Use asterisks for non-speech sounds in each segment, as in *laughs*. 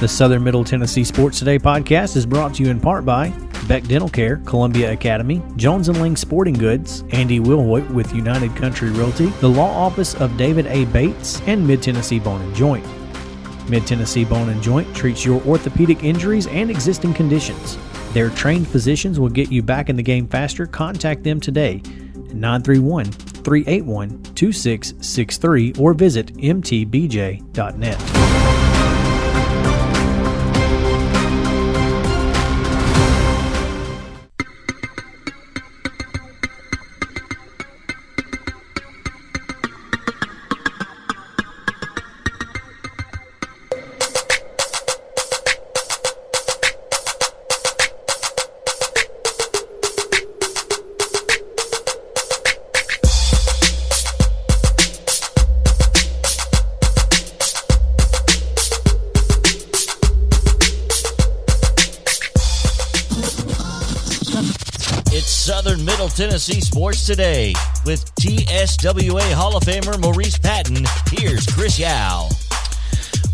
The Southern Middle Tennessee Sports Today podcast is brought to you in part by Beck Dental Care, Columbia Academy, Jones & Ling Sporting Goods, Andy Wilhoit with United Country Realty, the law office of David A. Bates, and Mid Tennessee Bone and Joint. Mid Tennessee Bone and Joint treats your orthopedic injuries and existing conditions. Their trained physicians will get you back in the game faster. Contact them today at 931 381 2663 or visit mtbj.net. Sports Today with TSWA Hall of Famer Maurice Patton. Here's Chris Yao.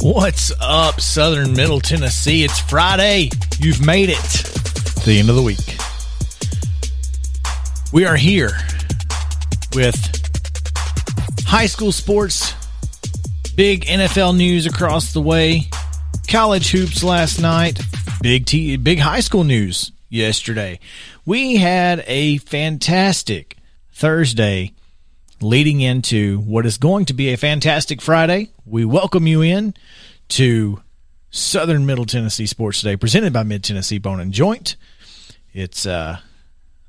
What's up, Southern Middle Tennessee? It's Friday. You've made it the end of the week. We are here with high school sports, big NFL news across the way, college hoops last night, big T, big high school news yesterday. We had a fantastic Thursday leading into what is going to be a fantastic Friday. We welcome you in to Southern Middle Tennessee Sports Today, presented by Mid Tennessee Bone and Joint. It's uh,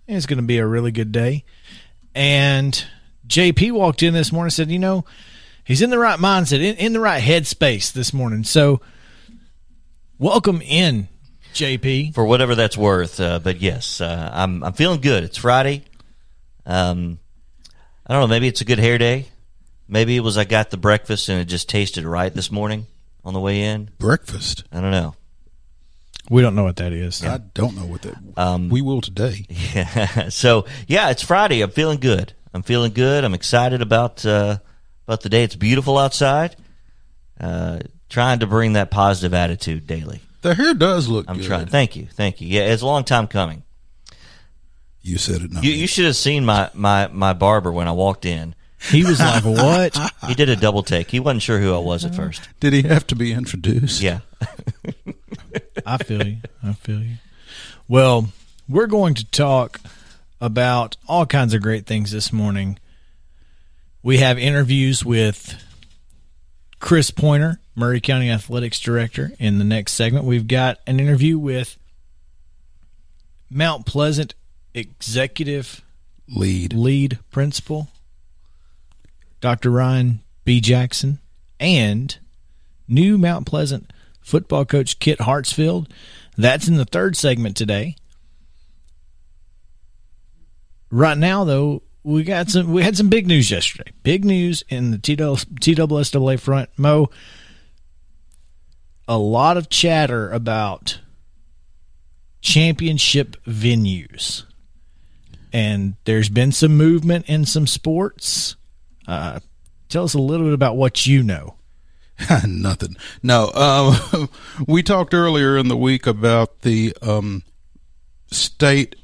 it's going to be a really good day. And JP walked in this morning and said, you know, he's in the right mindset, in, in the right headspace this morning. So, welcome in, JP. For whatever that's worth, uh, but yes, uh, I'm I'm feeling good. It's Friday. Um, I don't know. Maybe it's a good hair day. Maybe it was I got the breakfast and it just tasted right this morning on the way in. breakfast. I don't know. We don't know what that is. I don't know what that. Um, we will today. *laughs* Yeah. so yeah, it's Friday. I'm feeling good. I'm feeling good. I'm excited about uh, about the day. It's beautiful outside. Uh, trying to bring that positive attitude daily. The hair does look I'm good. trying. Thank you. Thank you. Yeah, it's a long time coming. You said it. Not You, you should have seen my, my, my barber when I walked in. He was like, "What?" *laughs* He did a double take. He wasn't sure who I was at uh-huh. first. Did he have to be introduced? Yeah. *laughs* I feel you. I feel you. Well, we're going to talk about all kinds of great things this morning. We have interviews with Chris Pointer, Maury County Athletics Director, in the next segment. We've got an interview with Mount Pleasant Executive Lead. Lead Principal, Dr. Ryan B. Jackson, and new Mount Pleasant football coach Kit Hartsfield. That's in the third segment today. Right now, though, we got some. We had some big news yesterday. Big news in the TSSAA front. Mo, a lot of chatter about championship venues, and there's been some movement in some sports. Uh, tell us a little bit about what you know. *laughs* Nothing. No. Um, *laughs* we talked earlier in the week about the um, state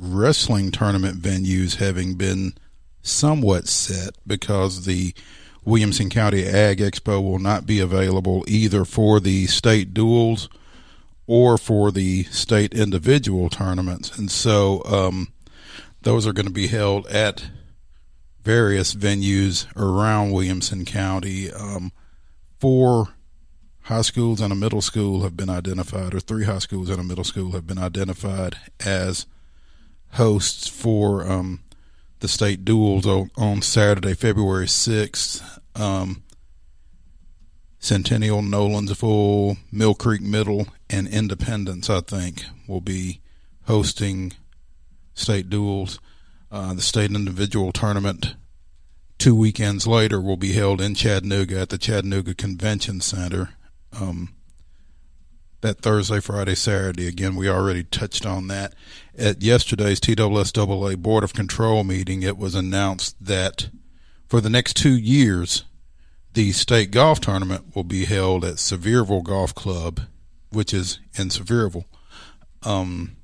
wrestling tournament venues having been somewhat set because the Williamson County Ag Expo will not be available either for the state duels or for the state individual tournaments. And so um, those are going to be held at various venues around Williamson County. Um, four high schools and a middle school have been identified, or three high schools and a middle school have been identified as hosts for um, the state duels on, on Saturday, February 6th. Um, Centennial, Nolensville, Mill Creek Middle, and Independence, I think, will be hosting state duels. Uh, the state individual tournament two weekends later will be held in Chattanooga at the Chattanooga Convention Center. Um, that Thursday, Friday, Saturday. Again, we already touched on that. At yesterday's TSSAA Board of Control meeting, it was announced that for the next two years, the state golf tournament will be held at Sevierville Golf Club which is in Sevierville. Um,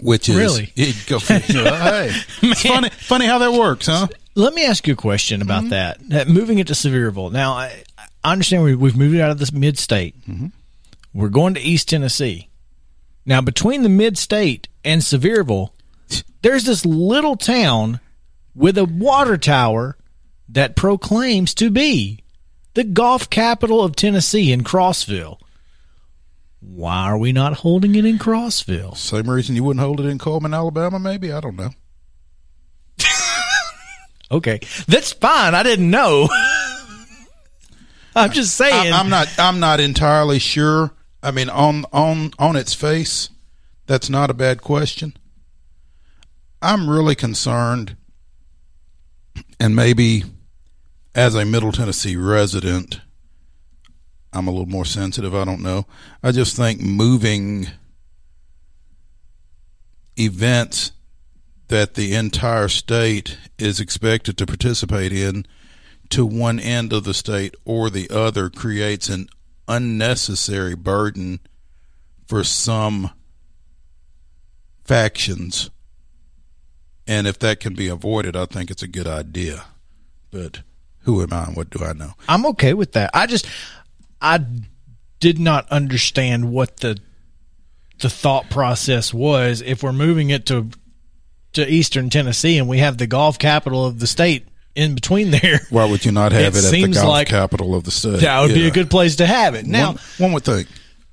which is Really? *laughs* It, go, *laughs* hey, it's funny, funny how that works, huh? Let me ask you a question about Mm-hmm. that. Moving it to Sevierville. Now, I, I understand we, we've moved it out of this mid state. Mm-hmm. We're going to East Tennessee. Now, between the mid state and Sevierville, there's this little town with a water tower that proclaims to be the golf capital of Tennessee in Crossville. Why are we not holding it in Crossville? Same reason you wouldn't hold it in Cullman, Alabama, maybe? I don't know. *laughs* Okay, that's fine. I didn't know. *laughs* I'm just saying. I, I'm not. I'm not entirely sure. I mean, on on on its face, that's not a bad question. I'm really concerned, and maybe as a Middle Tennessee resident, I'm a little more sensitive. I don't know. I just think moving events that the entire state is expected to participate in to one end of the state or the other creates an unnecessary burden for some factions. And if that can be avoided, I think it's a good idea. But who am I and what do I know? I'm okay with that. I just I did not understand what the the thought process was if we're moving it to to eastern Tennessee and we have the golf capital of the state in between there. *laughs* Why would you not have It it, at the golf like capital of the state? That would be a good place to have it. Now, one, one would think.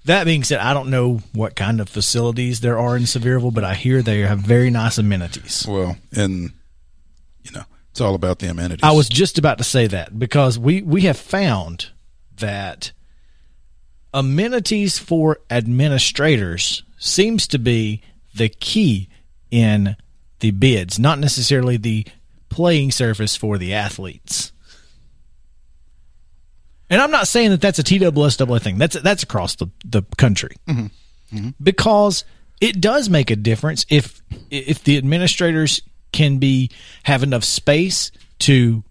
that being said, I don't know what kind of facilities there are in Sevierville, but I hear they have very nice amenities. Well, and you know, it's all about the amenities. I was just about to say that because we we have found that amenities for administrators seems to be the key in the bids, not necessarily the playing surface for the athletes. And I'm not saying that that's a TSSAA thing. That's that's across the the country. Mm-hmm. Mm-hmm. Because it does make a difference if if the administrators can be have enough space to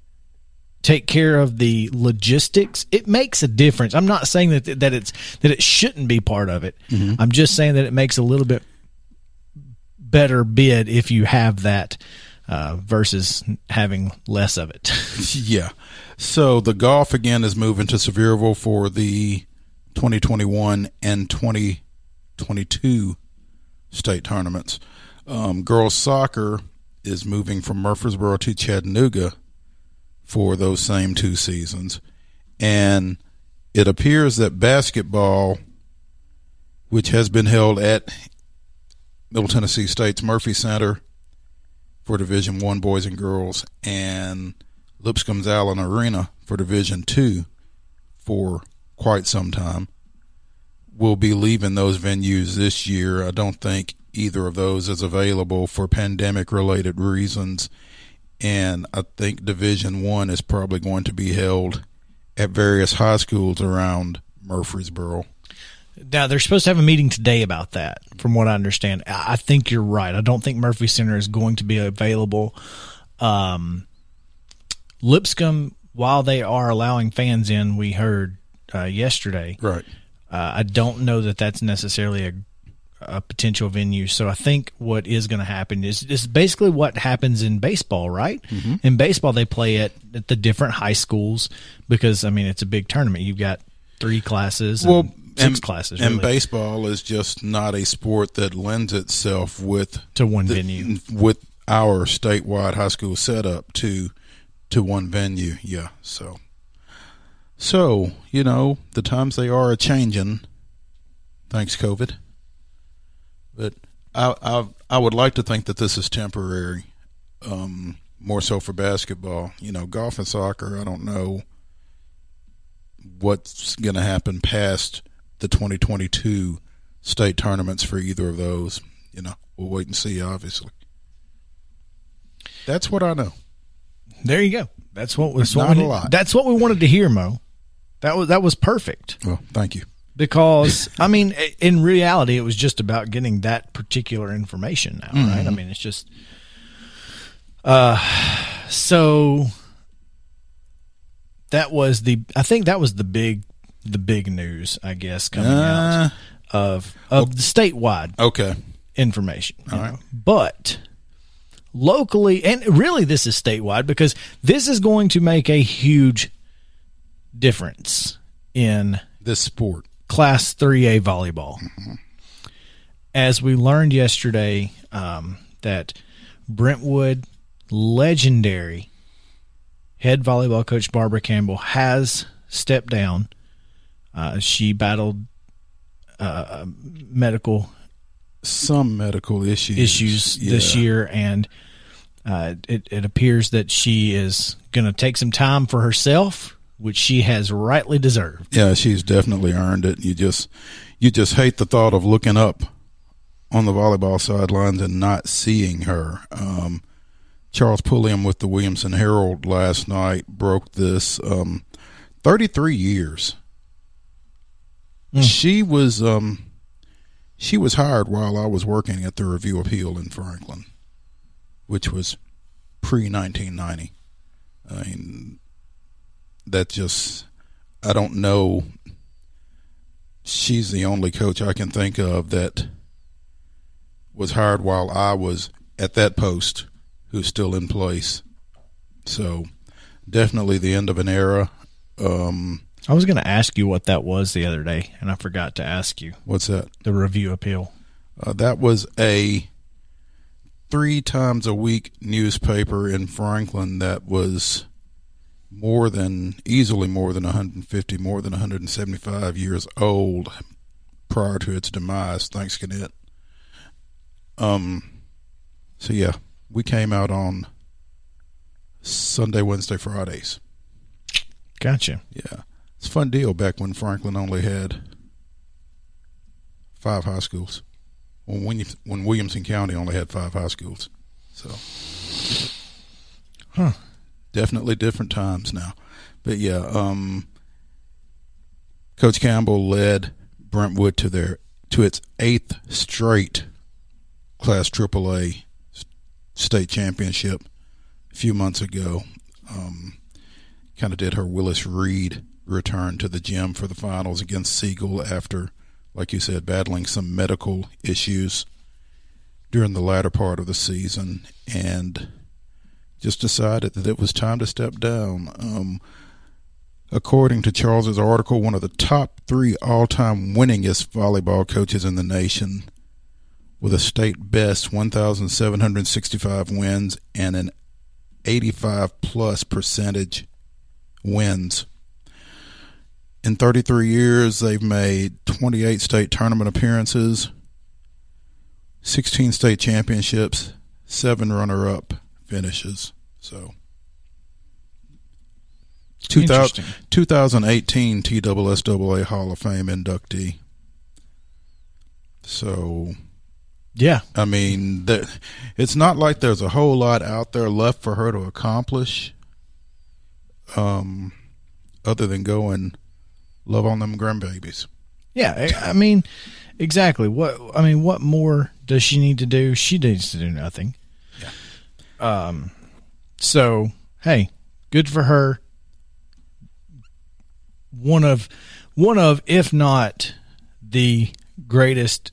take care of the logistics it makes a difference. I'm not saying that that it's that it shouldn't be part of it. Mm-hmm. I'm just saying that it makes a little bit better bid if you have that uh, versus having less of it *laughs* Yeah. So the golf again is moving to Sevierville for the 2021 and 2022 state tournaments. Um, girls soccer is moving from Murfreesboro to Chattanooga for those same two seasons. And it appears that basketball, which has been held at Middle Tennessee State's Murphy Center for Division One boys and girls, and Lipscomb's Allen Arena for Division Two for quite some time. We'll be leaving those venues this year. I don't think either of those is available for pandemic related reasons. And I think Division One is probably going to be held at various high schools around Murfreesboro. Now they're supposed to have a meeting today about that, from what I understand. I think you're right. I don't think Murphy Center is going to be available. Um, Lipscomb, while they are allowing fans in, we heard uh, yesterday. Right. Uh, I don't know that that's necessarily a, a potential venue. So I think what is going to happen is is basically what happens in baseball, right? In baseball, they play at, at the different high schools because I mean it's a big tournament. You've got three classes, and Well, six and, classes, and baseball is just not a sport that lends itself with to one the- venue. with our statewide high school setup to to one venue. Yeah, so so you know the times they are a changing. Thanks, COVID. But I I I would like to think that this is temporary. Um, more so for basketball. You know, golf and soccer. I don't know what's going to happen past the 2022 state tournaments for either of those. You know, we'll wait and see. Obviously, that's what I know. There you go. That's what was Not what we, a lot. That's what we wanted to hear, Mo. That was that was perfect Well, thank you. because *laughs* I mean, in reality, it was just about getting that particular information now, Mm-hmm. right? I mean, it's just. Uh, so that was the. I think that was the big the big news, I guess, coming Uh, out of of the statewide okay. information. you know. But locally, and really, this is statewide because this is going to make a huge difference in This sport. Class 3A volleyball. As we learned yesterday, um, that Brentwood legendary head volleyball coach Barbara Campbell has stepped down. Uh, she battled uh, medical Some medical issues. issues this year, and uh, it, it appears that she is going to take some time for herself, which she has rightly deserved. Yeah, she's definitely earned it. You just you just hate the thought of looking up on the volleyball sidelines and not seeing her. Um, Charles Pulliam with the Williamson Herald last night broke this. Um, Thirty-three years. She was um, she was hired while I was working at the Review Appeal in Franklin, which was pre nineteen ninety. I mean, that just I don't know. She's the only coach I can think of that was hired while I was at that post, who's still in place. So, definitely the end of an era. Um, I was going to ask you what that was the other day, and I forgot to ask you what's that? the review appeal. Uh, that was a three times a week newspaper in Franklin that was more than easily more than 150, more than 175 years old prior to its demise. Thanks, Gannett. Um, so yeah, we came out on Sunday, Wednesday, Fridays. Gotcha. Yeah, it's a fun deal back when Franklin only had five high schools. When Williams, when Williamson County only had five high schools, so Huh. definitely different times now. But yeah, um, Coach Campbell led Brentwood to their to its eighth straight Class AAA state championship a few months ago. Um, kind of did her Willis Reed return to the gym for the finals against Siegel after, like you said, battling some medical issues during the latter part of the season and just decided that it was time to step down. Um, according to Charles's article, one of the top three all time winningest volleyball coaches in the nation with a state best 1,765 wins and an 85 plus percentage wins. In 33 years, they've made 28 state tournament appearances, 16 state championships, seven runner up finishes. So, 2000, 2018 TSSAA Hall of Fame inductee. So, Yeah. I mean, it's not like there's a whole lot out there left for her to accomplish, um, other than go and love on them grandbabies. Yeah. I mean, exactly. What I mean, what more does she need to do? She needs to do nothing. Yeah. Um. So hey, good for her. One of, one of, if not the greatest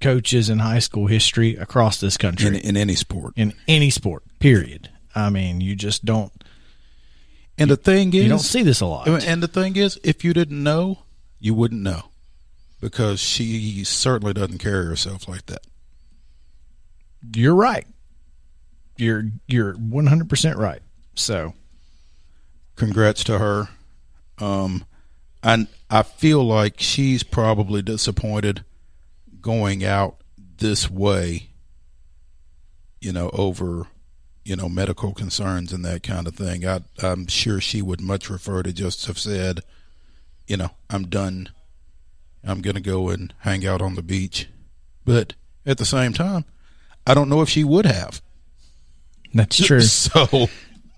coaches in high school history across this country in in any sport. in any sport. Period. I mean, you just don't And the thing is, you don't see this a lot. and the thing is, if you didn't know, you wouldn't know, because she certainly doesn't carry herself like that. You're right. You're you're 100 percent right. So congrats to her. Um, and I feel like she's probably disappointed going out this way, you know, over, you know, medical concerns and that kind of thing. I, I'm sure she would much prefer to just have said, you know, I'm done. I'm going to go and hang out on the beach. But at the same time, I don't know if she would have. that's *laughs* true. So,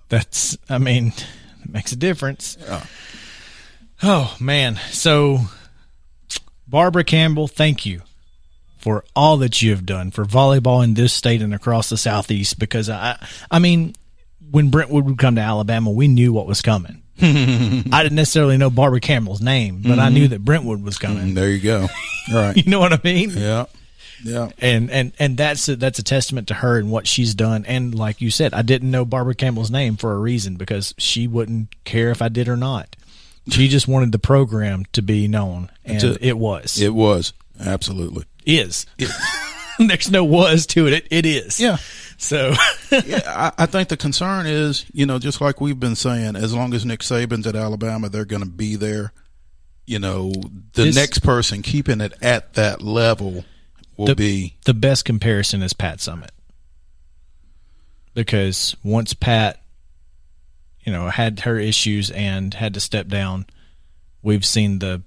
That's I mean, it makes a difference. Oh man. So Barbara Campbell, thank you for all that you have done for volleyball in this state and across the southeast because I I mean when Brentwood would come to Alabama, we knew what was coming. *laughs* I didn't necessarily know Barbara Campbell's name, but I knew mm-hmm. that Brentwood was mm-hmm. coming. And there you go. All *laughs* right. You know what I mean? Yeah. Yeah. And and and that's a, that's a testament to her and what she's done. And like you said, I didn't know Barbara Campbell's name for a reason because she wouldn't care if I did or not. She *laughs* just wanted the program to be known, and To- it was. It was. Absolutely. Is. *laughs* There's no was to it. It, it is. Yeah. So *laughs* yeah, I, I think the concern is, you know, just like we've been saying, as long as Nick Saban's at Alabama, they're going to be there. You know, the This- next person keeping it at that level will The- be. the best comparison is Pat Summitt. Because once Pat, you know, had her issues and had to step down, we've seen the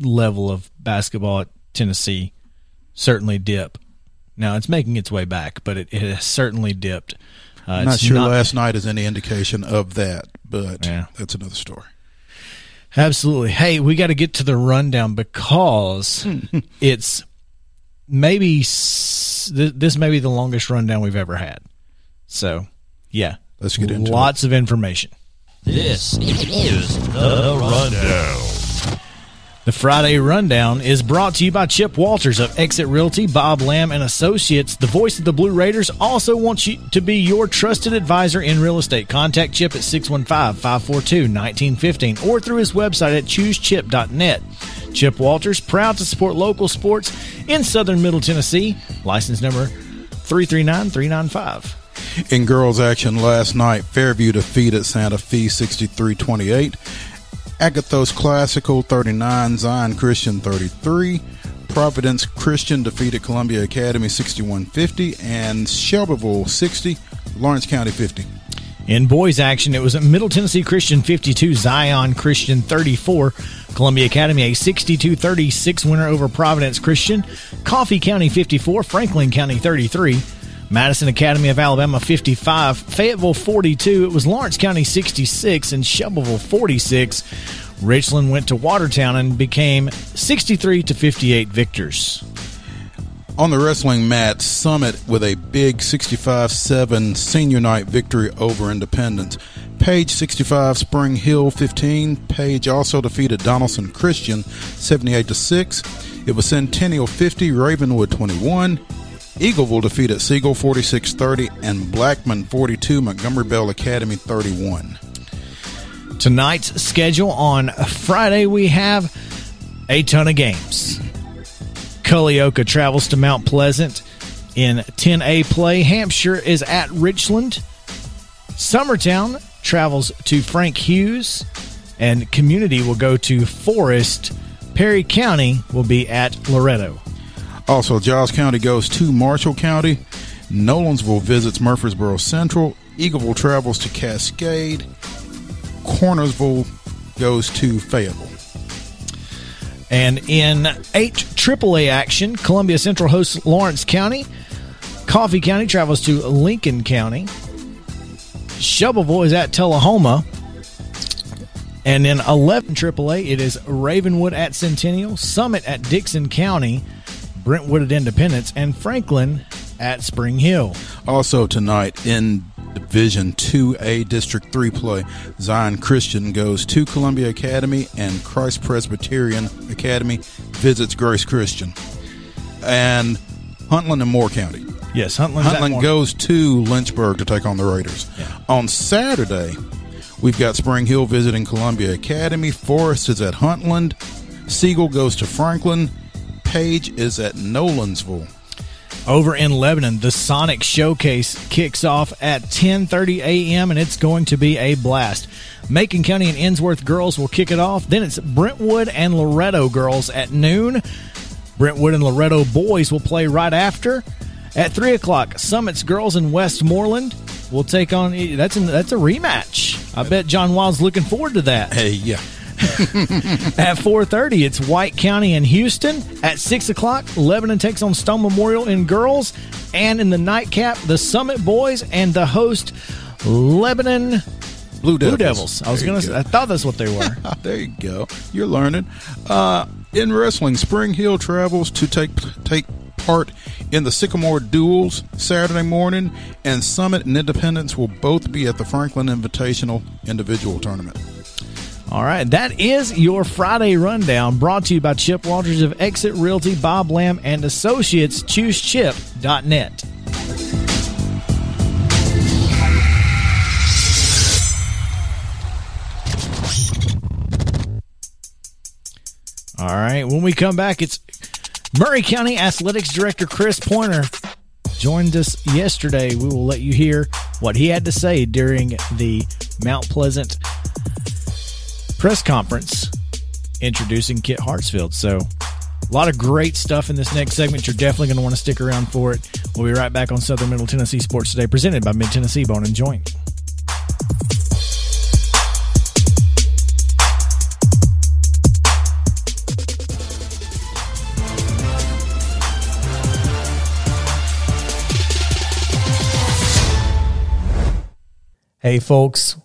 level of basketball at Tennessee certainly dip. Now it's making its way back, but it, it has certainly dipped. Uh, I'm not it's sure last night is any indication of that, but Yeah. that's another story. Absolutely. Hey, we got to get to the rundown because it's maybe this may be the longest rundown we've ever had. So, yeah, Let's get into lots of information. This is the rundown. The Friday Rundown is brought to you by Chip Walters of Exit Realty, Bob Lamb and Associates. The voice of the Blue Raiders also wants you to be your trusted advisor in real estate. Contact Chip at 615-542-1915 or through his website at choosechip.net. Chip Walters, proud to support local sports in southern Middle Tennessee. License number 339395. In girls action last night, Fairview defeated Santa Fe 63-28. Agathos Classical 39, Zion Christian 33. Providence Christian defeated Columbia Academy 61-50 and Shelbyville 60, Lawrence County 50. In boys action, it was Middle Tennessee Christian 52, Zion Christian 34, Columbia Academy a 62-36 winner over Providence Christian, Coffee County 54, Franklin County 33, Madison Academy of Alabama 55, Fayetteville 42, it was Lawrence County 66 and Shelbyville 46. Richland went to Watertown and became 63 to 58 victors. On the wrestling mat, Summit with a big 65-7 senior night victory over Independence. Page 65, Spring Hill 15. Page also defeated Donelson Christian 78 to 6. It was Centennial 50, Ravenwood 21. Eagleville defeated Siegel 46-30 and Blackman 42, Montgomery Bell Academy 31. Tonight's schedule on Friday, we have a ton of games. Culleoka travels to Mount Pleasant in 10A play. Hampshire is at Richland. Summertown travels to Frank Hughes, and Community will go to Forest. Perry County will be at Loretto. Also, Giles County goes to Marshall County. Nolensville visits Murfreesboro Central. Eagleville travels to Cascade. Cornersville goes to Fayetteville. And in 8 AAA action, Columbia Central hosts Lawrence County. Coffee County travels to Lincoln County. Shelbyville is at Tullahoma. And in 11 AAA, it is Ravenwood at Centennial, Summit at Dickson County, Brentwood at Independence, and Franklin at Spring Hill. Also tonight in Division 2A District 3 play, Zion Christian goes to Columbia Academy and Christ Presbyterian Academy visits Grace Christian. And Huntland and Moore County. Yes, Huntland's at Huntland goes to Lynchburg to take on the Raiders. On Saturday, we've got Spring Hill visiting Columbia Academy. Forest is at Huntland. Siegel goes to Franklin. Page is at Nolensville. over in Lebanon. The Sonic Showcase kicks off at 10:30 a.m. and it's going to be a blast. Macon County and Ensworth girls will kick it off. Then it's Brentwood and Loretto girls at noon. Brentwood and Loretto boys will play right after. At three o'clock, Summits girls in Westmoreland will take on. That's an, that's a rematch. I bet John Wild's looking forward to that. Hey, yeah. At 4.30, it's White County and Houston. At 6 o'clock, Lebanon takes on Stone Memorial in girls. And in the nightcap, the Summit Boys and the host, Lebanon Blue Devils. Blue Devils. I was going to I thought that's what they were. *laughs* there you go. You're learning. Uh, in wrestling, Spring Hill travels to take take part in the Sycamore Duels Saturday morning, and Summit and Independence will both be at the Franklin Invitational Individual Tournament. All right, that is your Friday rundown brought to you by Chip Walters of Exit Realty, Bob Lamb, and Associates. ChooseChip.net. All right, when we come back, it's Maury County Athletics Director Chris Pointer joined us yesterday. We will let you hear what he had to say during the Mount Pleasant press conference introducing Kit Hartsfield. So, a lot of great stuff in this next segment. You're definitely going to want to stick around for it. We'll be right back on Southern Middle Tennessee Sports Today, presented by Mid Tennessee Bone and Joint. Hey, folks,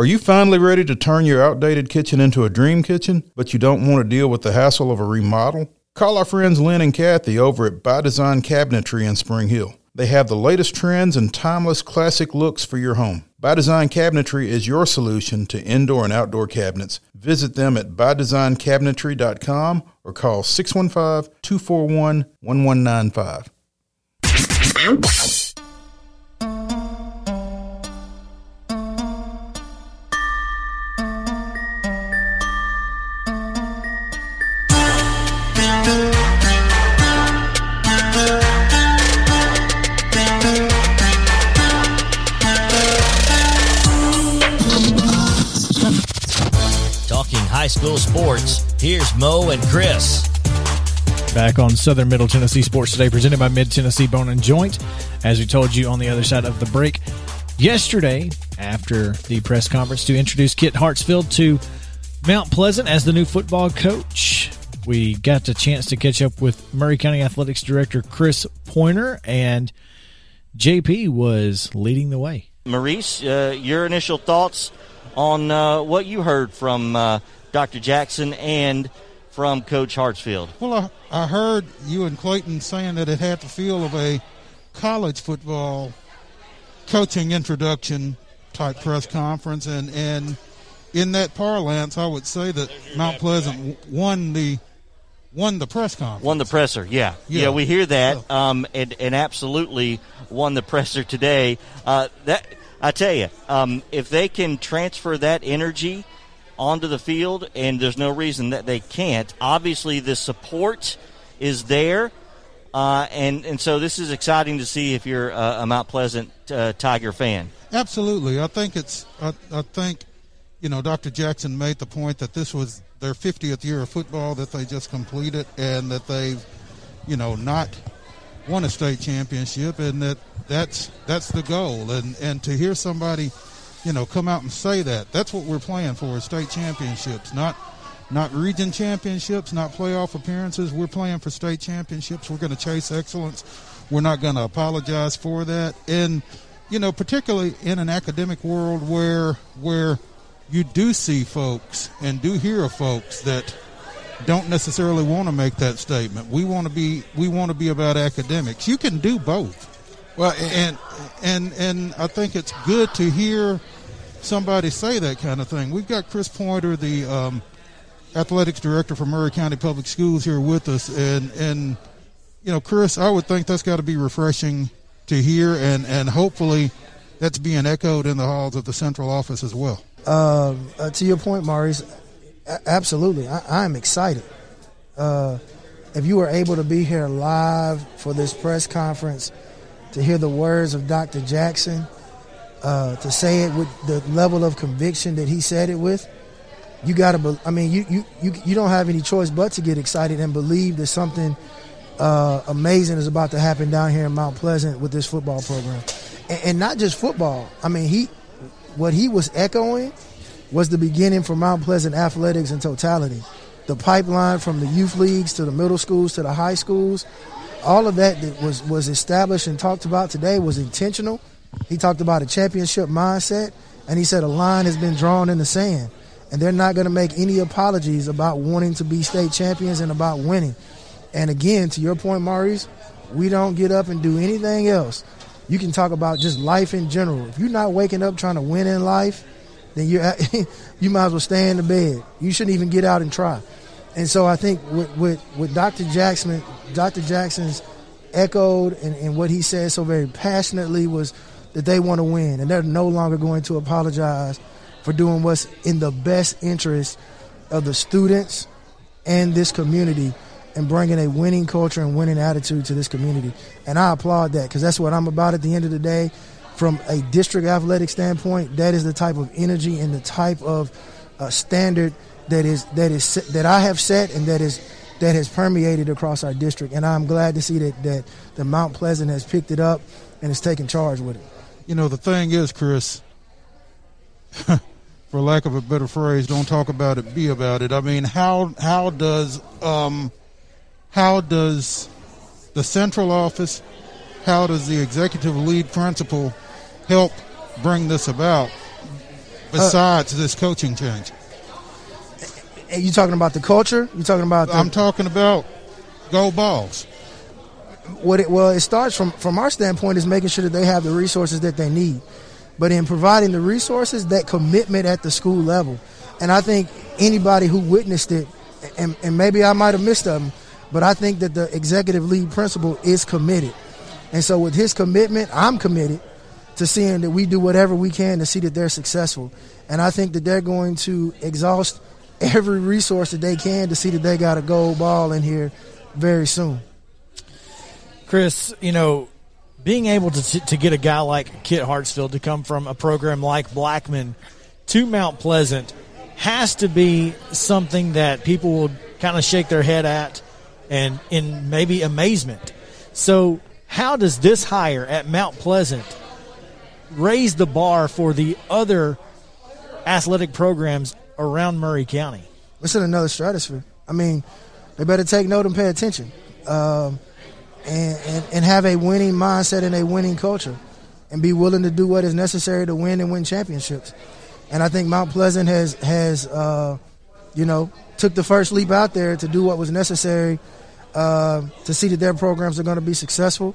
Are you finally ready to turn your outdated kitchen into a dream kitchen, but you don't want to deal with the hassle of a remodel? Call our friends Lynn and Kathy over at By Design Cabinetry in Spring Hill. They have the latest trends and timeless classic looks for your home. By Design Cabinetry is your solution to indoor and outdoor cabinets. Visit them at bydesignCabinetry.com or call 615 241 1195. School sports. Here's Mo and Chris. Back on Southern Middle Tennessee Sports Today, presented by Mid Tennessee Bone and Joint. As we told you on the other side of the break, yesterday, after the press conference to introduce Kit Hartsfield to Mount Pleasant as the new football coach, we got the chance to catch up with Maury County Athletics Director Chris Pointer, and JP was leading the way. Maurice, uh, your initial thoughts on uh, what you heard from uh, Dr. Jackson and from Coach Hartsfield? Well, I, I heard you and Clayton saying that it had the feel of a college football coaching introduction type press conference, and and in that parlance, I would say that Mount Pleasant won the won the press conference. Won the presser, yeah, yeah. yeah we hear that, um, and and absolutely won the presser today. Uh, that I tell you, um, if they can transfer that energy onto the field, and there's no reason that they can't. Obviously, the support is there, uh, and and so this is exciting to see if you're a, a Mount Pleasant uh, Tiger fan. Absolutely, I think it's. I, I think, you know, Dr. Jackson made the point that this was their 50th year of football that they just completed, and that they've, you know, not won a state championship, and that that's that's the goal. And and to hear somebody you know, come out and say that. That's what we're playing for: state championships, not not region championships, not playoff appearances. We're playing for state championships. We're going to chase excellence. We're not going to apologize for that. And you know, particularly in an academic world where where you do see folks and do hear of folks that don't necessarily want to make that statement. We want to be we want to be about academics. You can do both. Well, and and and I think it's good to hear somebody say that kind of thing. We've got Chris Pointer, the um, athletics director for Maury County Public Schools, here with us, and and you know, Chris, I would think that's got to be refreshing to hear, and and hopefully that's being echoed in the halls of the central office as well. Uh, uh, to your point, Maurice, absolutely, I, am excited. Uh, if you were able to be here live for this press conference to hear the words of Dr. Jackson, uh, to say it with the level of conviction that he said it with, you got to. I mean, you, you you you don't have any choice but to get excited and believe that something uh, amazing is about to happen down here in Mount Pleasant with this football program, and, and not just football. I mean, he what he was echoing was the beginning for Mount Pleasant athletics in totality the pipeline from the youth leagues to the middle schools to the high schools, all of that that was was established and talked about today was intentional. He talked about a championship mindset, and he said a line has been drawn in the sand, and they're not going to make any apologies about wanting to be state champions and about winning. And again, to your point, Maurice, we don't get up and do anything else. You can talk about just life in general. If you're not waking up trying to win in life, then you *laughs* you might as well stay in the bed. You shouldn't even get out and try. And so I think with with, with Dr. Jackson, Dr. Jackson's echoed and, and what he said so very passionately was that they want to win and they're no longer going to apologize for doing what's in the best interest of the students and this community and bringing a winning culture and winning attitude to this community. And I applaud that because that's what I'm about at the end of the day. From a district athletic standpoint, that is the type of energy and the type of uh, standard that is that is that I have set and that is that has permeated across our district. And I'm glad to see that that the Mount Pleasant has picked it up and is taking charge with it. You know, the thing is, Chris, *laughs* for lack of a better phrase, don't talk about it, be about it. I mean, how how does um, how does the central office, how does the executive lead principal help bring this about besides uh, this coaching change? You talking about the culture? You talking about? The, I'm talking about go balls. What it well, it starts from from our standpoint is making sure that they have the resources that they need, but in providing the resources, that commitment at the school level, and I think anybody who witnessed it, and, and maybe I might have missed them, but I think that the executive lead principal is committed. And so with his commitment, I'm committed to seeing that we do whatever we can to see that they're successful. And I think that they're going to exhaust every resource that they can to see that they got a gold ball in here very soon. Chris, you know, being able to to get a guy like Kit Hartsfield to come from a program like Blackman to Mount Pleasant has to be something that people will kind of shake their head at and in maybe amazement. So, how does this hire at Mount Pleasant raise the bar for the other athletic programs around Maury County? It's in another stratosphere. I mean, they better take note and pay attention, um, and, and and have a winning mindset and a winning culture, and be willing to do what is necessary to win and win championships. And I think Mount Pleasant has has uh, you know took the first leap out there to do what was necessary uh, to see that their programs are going to be successful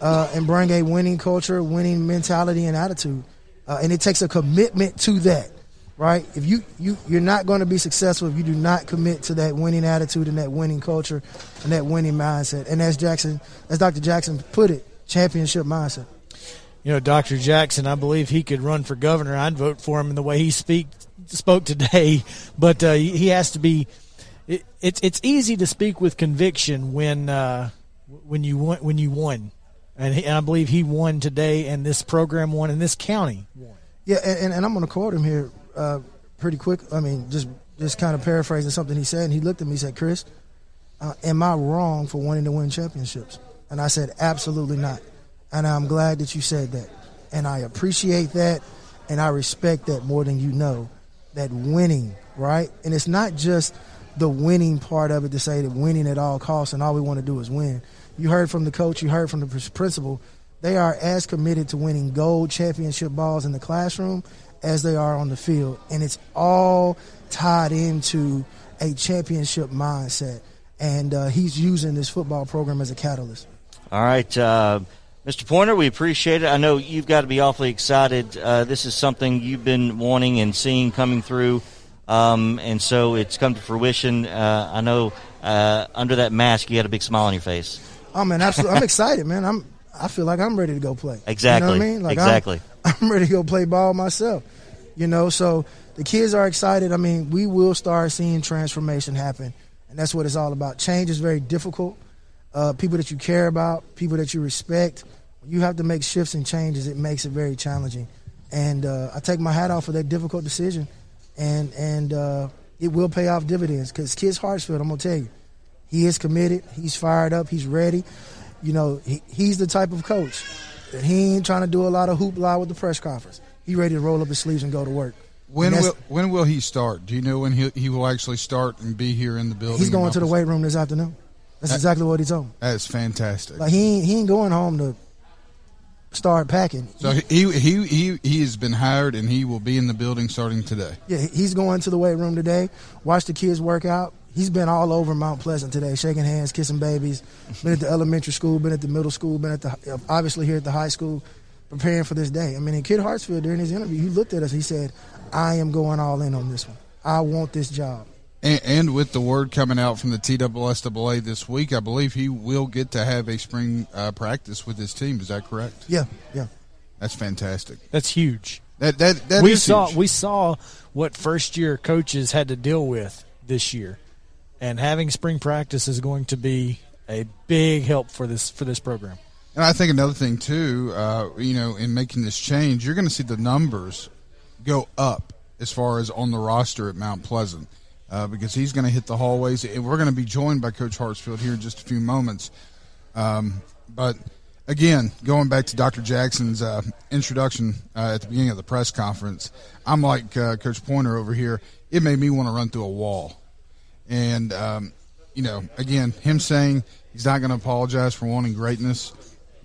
uh, and bring a winning culture, winning mentality, and attitude. Uh, and it takes a commitment to that, right? If you, you you're not going to be successful if you do not commit to that winning attitude and that winning culture and that winning mindset. And as Jackson, as Dr. Jackson put it, championship mindset. You know, Dr. Jackson, I believe he could run for governor. I'd vote for him in the way he speak spoke today, *laughs* but uh, he has to be it, it's it's easy to speak with conviction when uh, when you won, when you won, and, he, and, I believe he won today, and this program won, and this county won. Yeah, and, and I'm going to quote him here uh, pretty quick. I mean, just just kind of paraphrasing something he said, and he looked at me and said, "Chris, uh, am I wrong for wanting to win championships?" And I said, "Absolutely not." And I'm glad that you said that, and I appreciate that, and I respect that more than you know. That winning, right? And it's not just the winning part of it to say that winning at all costs and all we want to do is win. You heard from the coach, you heard from the principal. They are as committed to winning gold championship balls in the classroom as they are on the field. And it's all tied into a championship mindset. And uh, he's using this football program as a catalyst. All right. Uh, Mr. Pointer, we appreciate it. I know you've got to be awfully excited. Uh, this is something you've been wanting and seeing coming through um, and so it's come to fruition. Uh, I know uh, under that mask you had a big smile on your face. Oh man, absolutely! I'm *laughs* excited, man. I'm I feel like I'm ready to go play. Exactly. You know what I mean? Like exactly. I'm, *laughs* I'm ready to go play ball myself. You know, so the kids are excited. I mean, we will start seeing transformation happen, and that's what it's all about. Change is very difficult. Uh, people that you care about, people that you respect, you have to make shifts and changes. It makes it very challenging, and uh, I take my hat off for that difficult decision and and uh, it will pay off dividends. Because Kit Hartsfield, I'm gonna tell you, he is committed. He's fired up. He's ready. You know, he, he's the type of coach that he ain't trying to do a lot of hoopla with the press conference. He ready to roll up his sleeves and go to work. When will when will he start? Do you know when he he will actually start and be here in the building? He's going to the weight room this afternoon. That's Uh, exactly what he told me. That's fantastic. Like he ain't, he ain't going home to start packing. so he he he he has been hired and he will be in the building starting today. Yeah, he's going to the weight room today. Watch the kids work out. He's been all over Mount Pleasant today, shaking hands, kissing babies. Been at the elementary school, been at the middle school, been at the obviously here at the high school, preparing for this day. I mean, in Kit Hartsfield during his interview, he looked at us. He said, "I am going all in on this one. I want this job." And, and with the word coming out from the TSSAA this week, I believe he will get to have a spring uh, practice with his team. Is that correct? Yeah, yeah. That's fantastic. That's huge. That that that we is saw huge. we saw what first year coaches had to deal with this year, and having spring practice is going to be a big help for this for this program. And I think another thing too, uh, you know, in making this change, you're going to see the numbers go up as far as on the roster at Mount Pleasant uh, because he's going to hit the hallways, and we're going to be joined by Coach Hartsfield here in just a few moments. Um, but again, going back to Dr. Jackson's uh, introduction uh, at the beginning of the press conference, I'm like uh, Coach Pointer over here. It made me want to run through a wall. And, um, you know, again, him saying he's not going to apologize for wanting greatness,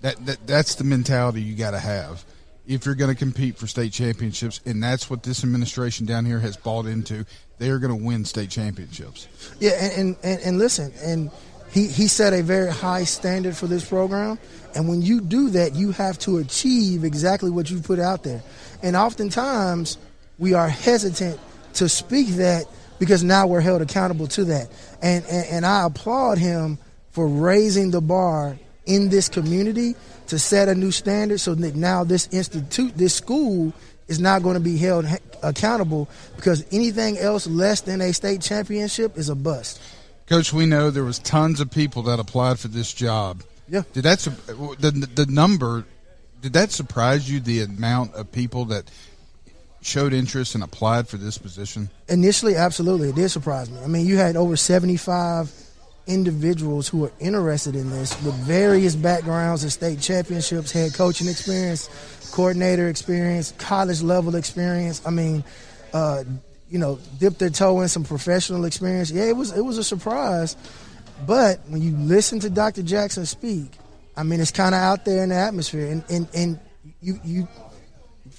that, that that's the mentality you got to have if you're going to compete for state championships. And that's what this administration down here has bought into. They are going to win state championships. Yeah, and, and, and, listen, and he, he set a very high standard for this program. And when you do that, you have to achieve exactly what you put out there. And oftentimes, we are hesitant to speak that because now we're held accountable to that. And, and, and I applaud him for raising the bar in this community to set a new standard so that now this institute, this school, is not going to be held accountable because anything else less than a state championship is a bust. Coach, we know there was tons of people that applied for this job. Yeah. Did that the the number? Did that surprise you? The amount of people that showed interest and applied for this position. Initially, absolutely, it did surprise me. I mean, you had over seventy-five individuals who were interested in this with various backgrounds and state championships, head coaching experience, coordinator experience, college level experience. I mean, uh, you know, dipped their toe in some professional experience. Yeah, it was it was a surprise. But when you listen to Dr. Jackson speak, I mean, it's kind of out there in the atmosphere, and, and, and you you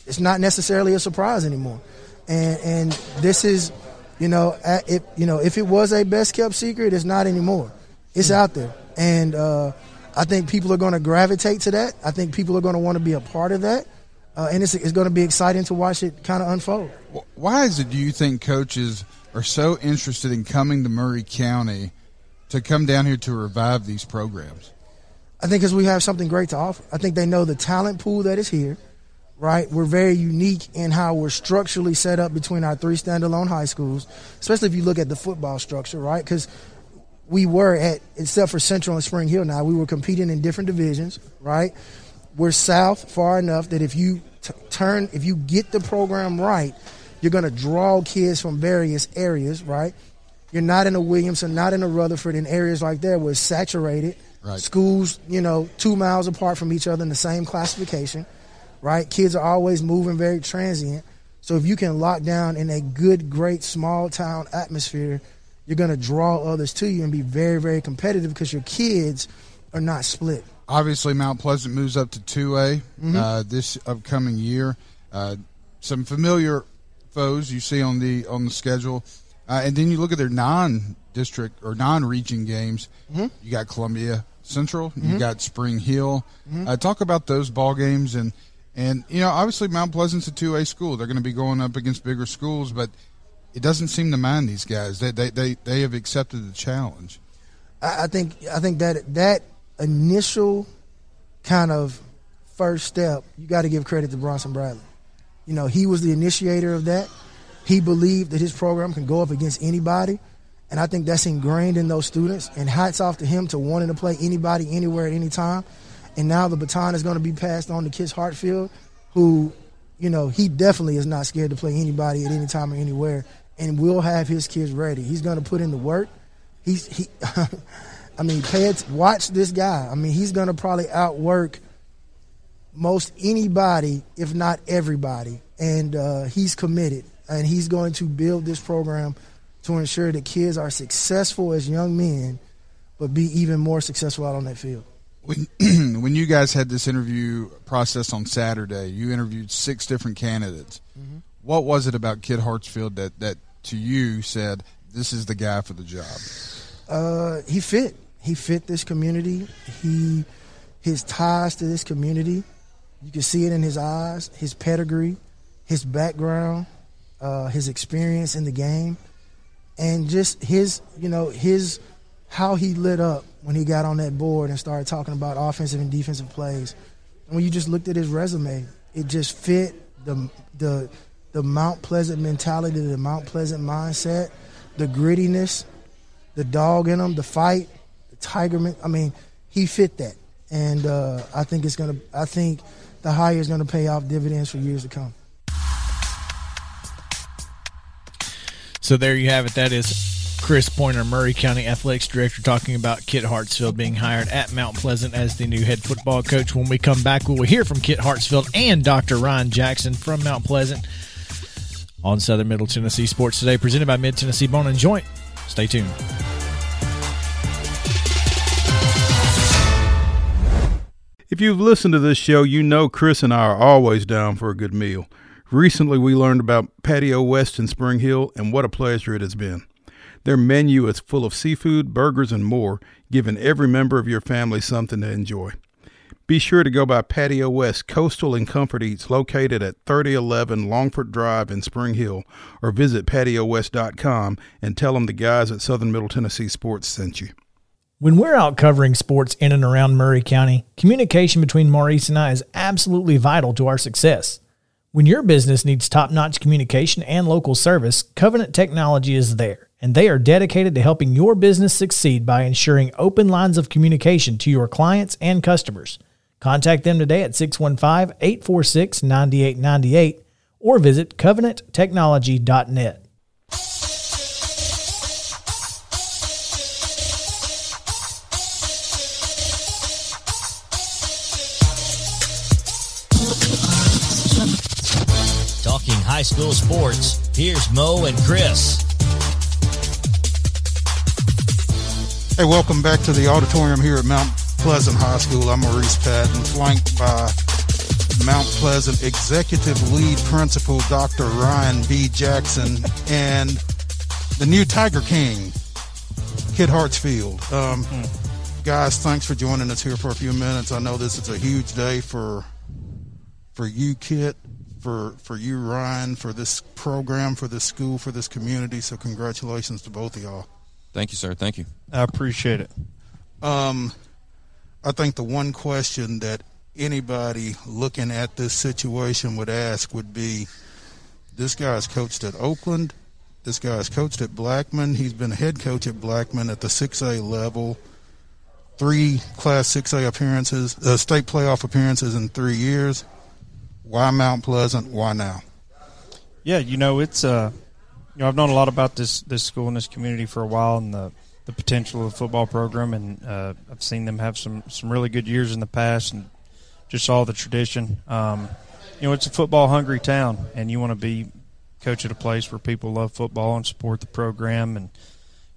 it's not necessarily a surprise anymore. And and this is, you know, if you know if it was a best kept secret, it's not anymore. It's out there, and uh, I think people are going to gravitate to that. I think people are going to want to be a part of that, uh, and it's, it's going to be exciting to watch it kind of unfold. Why is it? Do you think coaches are so interested in coming to Maury County to come down here to revive these programs? I think because we have something great to offer. I think they know the talent pool that is here, right? We're very unique in how we're structurally set up between our three standalone high schools, especially if you look at the football structure, right? Because we were at, except for Central and Spring Hill now, we were competing in different divisions, right? We're south far enough that if you t- turn, if you get the program right, you're going to draw kids from various areas, right? You're not in a Williamson, not in a Rutherford, in areas like that where it's saturated. Right. Schools, you know, two miles apart from each other in the same classification, right? Kids are always moving, very transient. So if you can lock down in a good, great small town atmosphere, you're going to draw others to you and be very, very competitive because your kids are not split. Obviously, Mount Pleasant moves up to 2A Mm-hmm. uh, this upcoming year. Uh, some familiar foes you see on the on the schedule, uh, and then you look at their non-district or non-region games. Mm-hmm. You got Columbia Central, you got Spring Hill. Uh, talk about those ball games and and you know obviously Mount Pleasant's a 2A school. They're going to be going up against bigger schools, but it doesn't seem to mind these guys. They they they, they have accepted the challenge. I, I think I think that that initial kind of first step, you got to give credit to Bronson Bradley. You know, he was the initiator of that. He believed that his program can go up against anybody, and I think that's ingrained in those students. And hats off to him to wanting to play anybody, anywhere, at any time. And now the baton is going to be passed on to Kit Hartsfield, who, you know, he definitely is not scared to play anybody at any time or anywhere, and will have his kids ready. He's going to put in the work. He's he. *laughs* I mean, pay it. Watch this guy. I mean, he's going to probably outwork most anybody, if not everybody, and uh, he's committed. and he's going to build this program to ensure that kids are successful as young men, but be even more successful out on that field. When *clears throat* when you guys had this interview process on Saturday, you interviewed six different candidates. Mm-hmm. What was it about Kit Hartsfield that that to you said this is the guy for the job? Uh, he fit. He fit this community. He his ties to this community. You can see it in his eyes, his pedigree, his background, uh, his experience in the game, and just his you know his how he lit up when he got on that board and started talking about offensive and defensive plays. And when you just looked at his resume, it just fit the the the Mount Pleasant mentality, the Mount Pleasant mindset, the grittiness, the dog in him, the fight, the tiger. I mean, he fit that, and uh, I think it's gonna. I think the hire is gonna pay off dividends for years to come. So there you have it. That is Chris Pointer, Maury County Athletics Director, talking about Kit Hartsfield being hired at Mount Pleasant as the new head football coach. When we come back, we will hear from Kit Hartsfield and Dr. Ryan Jackson from Mount Pleasant on Southern Middle Tennessee Sports Today, presented by Mid Tennessee Bone and Joint. Stay tuned. If you've listened to this show, you know Chris and I are always down for a good meal. Recently, we learned about Patio West in Spring Hill, and what a pleasure it has been. Their menu is full of seafood, burgers, and more, giving every member of your family something to enjoy. Be sure to go by Patio West Coastal and Comfort Eats located at 3011 Longford Drive in Spring Hill or visit patiowest.com and tell them the guys at Southern Middle Tennessee Sports sent you. When we're out covering sports in and around Maury County, communication between Maurice and I is absolutely vital to our success. When your business needs top notch communication and local service, Covenant Technology is there and they are dedicated to helping your business succeed by ensuring open lines of communication to your clients and customers. Contact them today at 615 846 9898 or visit covenanttechnology.net. Talking high school sports, here's Mo and Chris. Hey, welcome back to the auditorium here at Mount Pleasant High School. I'm Maurice Patton, flanked by Mount Pleasant Executive Lead Principal Dr. Ryan B. Jackson and the new Tiger King, Kid Hartsfield. Um, guys, thanks for joining us here for a few minutes. I know this is a huge day for for you, Kit, for for you, Ryan, for this program, for this school, for this community. So congratulations to both of y'all. Thank you, sir. Thank you. I appreciate it. Um, I think the one question that anybody looking at this situation would ask would be this guy's coached at Oakland. This guy's coached at Blackman. He's been head coach at Blackman at the 6A level. Three Class 6A appearances, uh, state playoff appearances in three years. Why Mount Pleasant? Why now? Yeah, you know, it's uh, you know, I've known a lot about this this school and this community for a while, and the the potential of the football program, and uh, I've seen them have some some really good years in the past, and just saw the tradition. Um, you know, it's a football hungry town, and you want to be coach at a place where people love football and support the program, and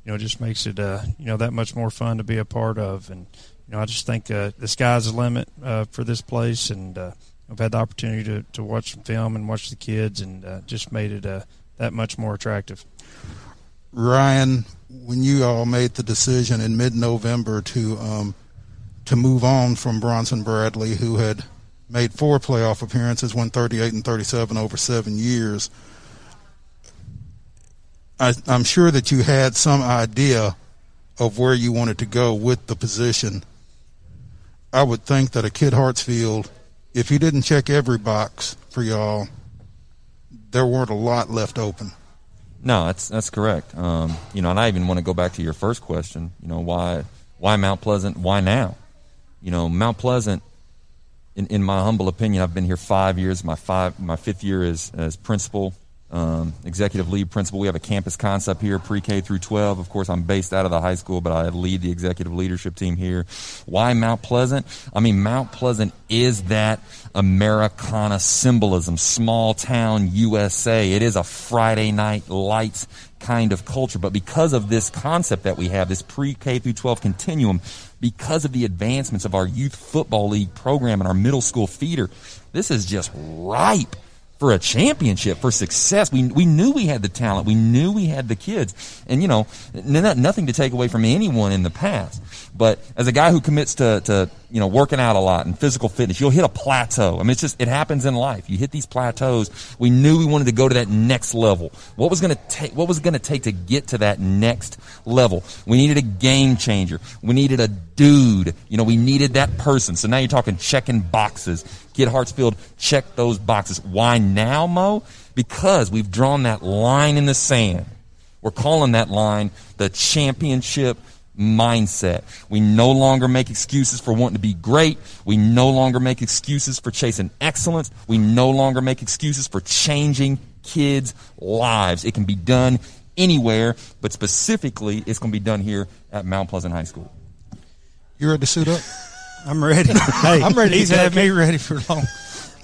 you know, it just makes it uh, you know that much more fun to be a part of. And you know, I just think uh, the sky's the limit uh, for this place, and uh, I've had the opportunity to, to watch some film and watch the kids, and uh, just made it uh, that much more attractive. Ryan, when you all made the decision in mid-November to um, to move on from Bronson Bradley, who had made four playoff appearances, won 38 and 37 over seven years, I, I'm sure that you had some idea of where you wanted to go with the position. I would think that a Kit Hartsfield, if he didn't check every box for y'all, there weren't a lot left open. No, that's that's correct. Um, you know, and I even want to go back to your first question. You know, why why Mount Pleasant? Why now? You know, Mount Pleasant. In, in my humble opinion, I've been here five years. My five my fifth year as as principal. Um, executive lead principal. We have a campus concept here, pre-K through 12. Of course, I'm based out of the high school, but I lead the executive leadership team here. Why Mount Pleasant? I mean, Mount Pleasant is that Americana symbolism, small town USA. It is a Friday night lights kind of culture, but because of this concept that we have, this pre-K through 12 continuum, because of the advancements of our youth football league program and our middle school feeder, this is just ripe for a championship, for success. We, we knew we had the talent. We knew we had the kids. And, you know, n- nothing to take away from anyone in the past. But as a guy who commits to, to, you know, working out a lot and physical fitness, you'll hit a plateau. I mean, it's just, it happens in life. You hit these plateaus. We knew we wanted to go to that next level. What was going to take, what was going to take to get to that next level? We needed a game changer. We needed a dude. You know, we needed that person. So now you're talking checking boxes. Kit Hartsfield check those boxes. Why now, Mo? Because we've drawn that line in the sand. We're calling that line the championship mindset. We no longer make excuses for wanting to be great. We no longer make excuses for chasing excellence. We no longer make excuses for changing kids' lives. It can be done anywhere, but specifically, it's going to be done here at Mount Pleasant High School. You ready to suit up? I'm ready. hey, I'm ready. He's had me ready for long.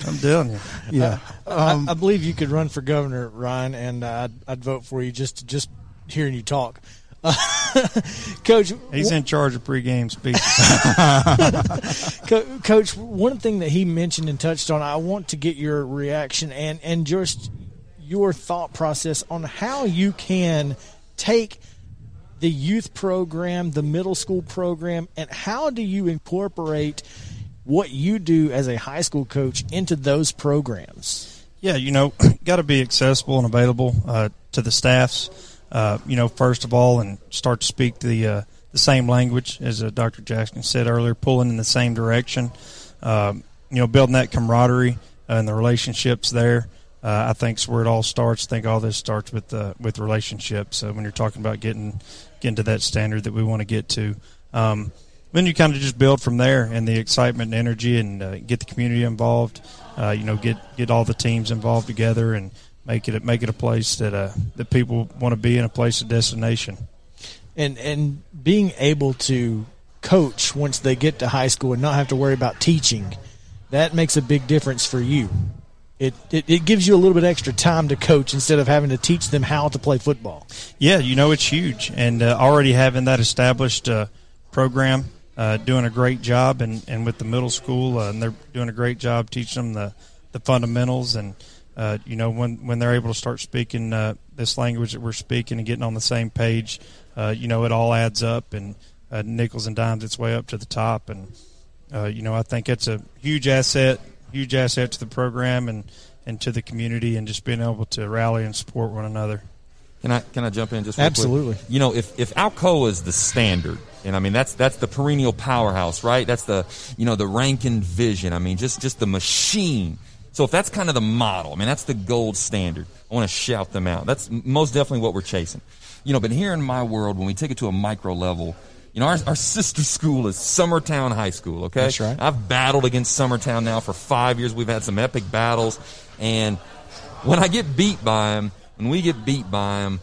I'm telling you. Yeah, um, I, I, believe you could run for governor, Ryan, and uh, I'd, I'd vote for you just just hearing you talk. *laughs* Coach, he's in charge of pregame speech. *laughs* Coach, one thing that he mentioned and touched on, I want to get your reaction and and just your thought process on how you can take the youth program, the middle school program, and how do you incorporate what you do as a high school coach into those programs? Yeah, you know, *clears throat* got to be accessible and available uh, to the staffs uh, you know, first of all, and start to speak the uh, the same language as uh, Dr. Jackson said earlier, pulling in the same direction. Um, you know, building that camaraderie and the relationships there. Uh, I think is where it all starts. I think all this starts with uh, with relationships. when you're talking about getting getting to that standard that we want to get to, um, then you kind of just build from there, and the excitement and energy, and uh, get the community involved. you know, get get all the teams involved together, and make it make it a place that uh, that people want to be in a place of destination. And and being able to coach once they get to high school and not have to worry about teaching, that makes a big difference for you. It, it, it gives you a little bit extra time to coach instead of having to teach them how to play football. Yeah, you know it's huge, and uh, already having that established uh, program, uh, doing a great job, and, and with the middle school, uh, and they're doing a great job teaching them the, the fundamentals and uh, you know, when when they're able to start speaking uh, this language that we're speaking and getting on the same page, you know, it all adds up and nickels and dimes its way up to the top. And you know, I think it's a huge asset, huge asset to the program and and to the community, and just being able to rally and support one another. Can I can I jump in just absolutely? Quick? You know, if if Alcoa is the standard, and I mean that's that's the perennial powerhouse, right? That's the you know the Rankin vision. I mean, just just the machine so if that's kind of the model, I mean, that's the gold standard. I want to shout them out. That's most definitely what we're chasing. You know, but here in my world, when we take it to a micro level, you know, our, our sister school is Summertown High School, okay? That's right. I've battled against Summertown now for five years. We've had some epic battles. And when I get beat by them, when we get beat by them,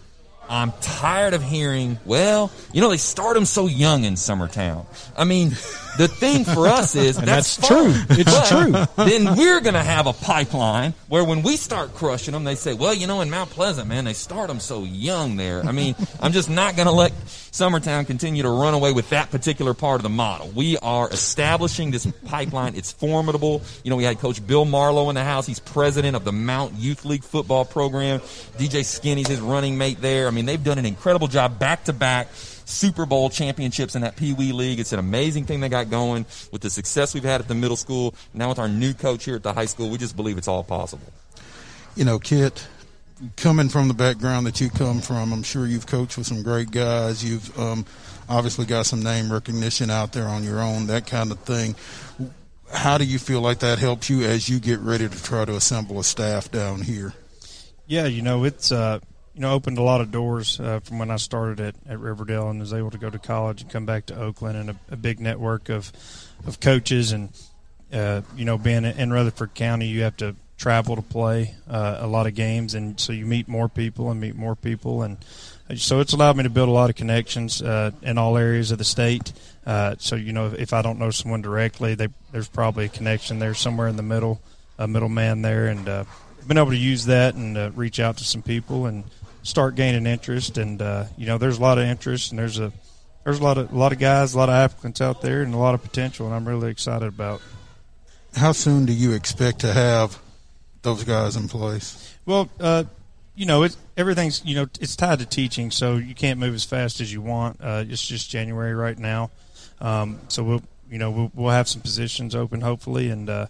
I'm tired of hearing, well, you know, they start them so young in Summertown. I mean, the thing for us is *laughs* that's, that's true. It's but true. Then we're going to have a pipeline where when we start crushing them, they say, well, you know, in Mount Pleasant, man, they start them so young there. I mean, *laughs* I'm just not going to let Summertown continue to run away with that particular part of the model. We are establishing this pipeline. It's formidable. You know, we had Coach Bill Marlowe in the house. He's president of the Mount Youth League football program. DJ Skinny's his running mate there. I mean, they've done an incredible job back to back Super Bowl championships in that Pee Wee League. It's an amazing thing they got going with the success we've had at the middle school. Now with our new coach here at the high school, we just believe it's all possible. You know, Kit, coming from the background that you come from, I'm sure you've coached with some great guys. You've um, obviously got some name recognition out there on your own, that kind of thing. How do you feel like that helps you as you get ready to try to assemble a staff down here? Yeah, you know, it's uh, you know, opened a lot of doors uh, from when I started at, at Riverdale and was able to go to college and come back to Oakland and a, a big network of of coaches and uh, you know being in Rutherford County, you have to travel to play uh, a lot of games, and so you meet more people and meet more people, and so it's allowed me to build a lot of connections uh, in all areas of the state. Uh, so you know, if, I don't know someone directly, they, there's probably a connection there somewhere in the middle, a middleman there, and uh, been able to use that and uh, reach out to some people and start gaining interest. And uh, you know, there's a lot of interest, and there's a there's a lot of a lot of guys, a lot of applicants out there, and a lot of potential, and I'm really excited about. How soon do you expect to have those guys in place? Well, uh, you know, it, everything's you know it's tied to teaching, so you can't move as fast as you want. Uh, it's just January right now, um, so we'll you know we'll, we'll, have some positions open hopefully, and uh,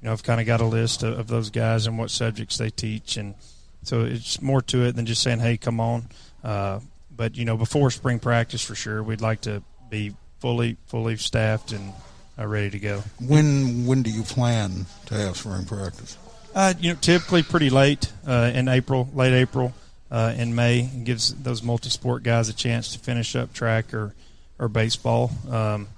you know I've kind of got a list of, of, those guys and what subjects they teach, and so it's more to it than just saying hey come on. Uh, but you know before spring practice for sure, we'd like to be fully fully staffed and uh, ready to go. When when do you plan to have spring practice? Uh, you know, typically pretty late uh, in April, late April, uh, in May, it gives those multi-sport guys a chance to finish up track or or baseball. Um,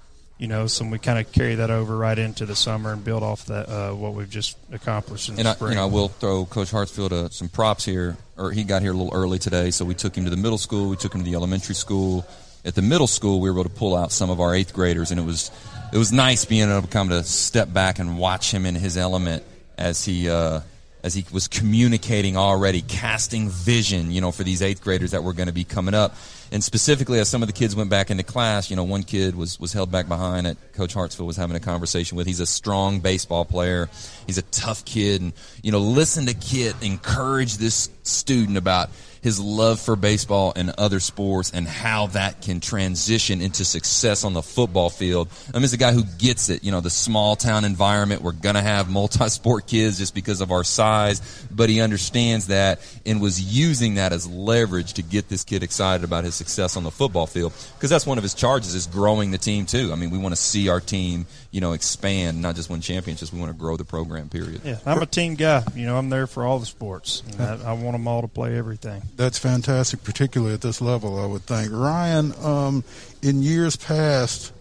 you know, so we kind of carry that over right into the summer and build off that uh, what we've just accomplished in and the I, spring. you know, I will throw Coach Hartsfield uh, some props here. Or he got here a little early today, so we took him to the middle school. We took him to the elementary school. At the middle school, we were able to pull out some of our eighth graders, and it was it was nice being able to come to step back and watch him in his element as he uh, as he was communicating already, casting vision, you know, for these eighth graders that were going to be coming up. And specifically, as some of the kids went back into class, you know, one kid was, was held back behind that Coach Hartsfield was having a conversation with. He's a strong baseball player. He's a tough kid. And, you know, listen to Kit encourage this student about – his love for baseball and other sports and how that can transition into success on the football field. I mean, he's a guy who gets it. You know, the small town environment, we're going to have multi sport kids just because of our size, but he understands that and was using that as leverage to get this kid excited about his success on the football field because that's one of his charges is growing the team too. I mean, we want to see our team, you know, expand, not just win championships. We want to grow the program, period. Yeah, I'm a team guy. You know, I'm there for all the sports. I, I want them all to play everything that's fantastic, particularly at this level. I would think. Ryan, um, in years past,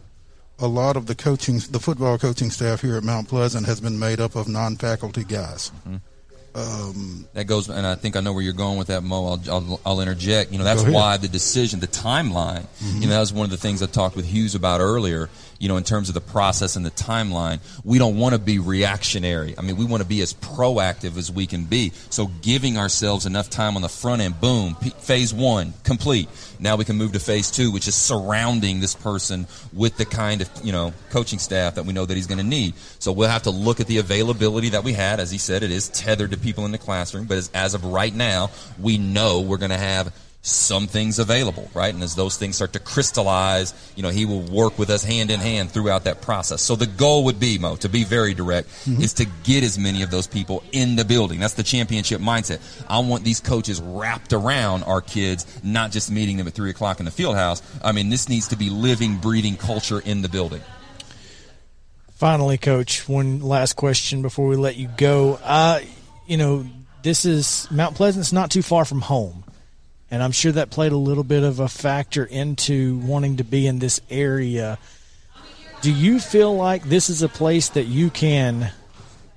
a lot of the coaching, the football coaching staff here at Mount Pleasant has been made up of non-faculty guys. Mm-hmm. Um, that goes, and I think I know where you're going with that, Mo. I'll, I'll, I'll interject. You know, that's why the decision, the timeline. Mm-hmm. You know, that was one of the things I talked with Hughes about earlier you know, in terms of the process and the timeline. We don't want to be reactionary. I mean, we want to be as proactive as we can be. So giving ourselves enough time on the front end, boom, phase one, complete. Now we can move to phase two, which is surrounding this person with the kind of, you know, coaching staff that we know that he's going to need. So we'll have to look at the availability that we had. As he said, it is tethered to people in the classroom, but as, as of right now, we know we're going to have some things available, right? And as those things start to crystallize, you know, he will work with us hand in hand throughout that process. So the goal would be, Mo, to be very direct, mm-hmm. is to get as many of those people in the building. That's the championship mindset. I want these coaches wrapped around our kids, not just meeting them at three o'clock in the field house. I mean, this needs to be living, breathing culture in the building. Finally, coach, one last question before we let you go. Uh, you know, this is Mount Pleasant's not too far from home and I'm sure that played a little bit of a factor into wanting to be in this area. Do you feel like this is a place that you can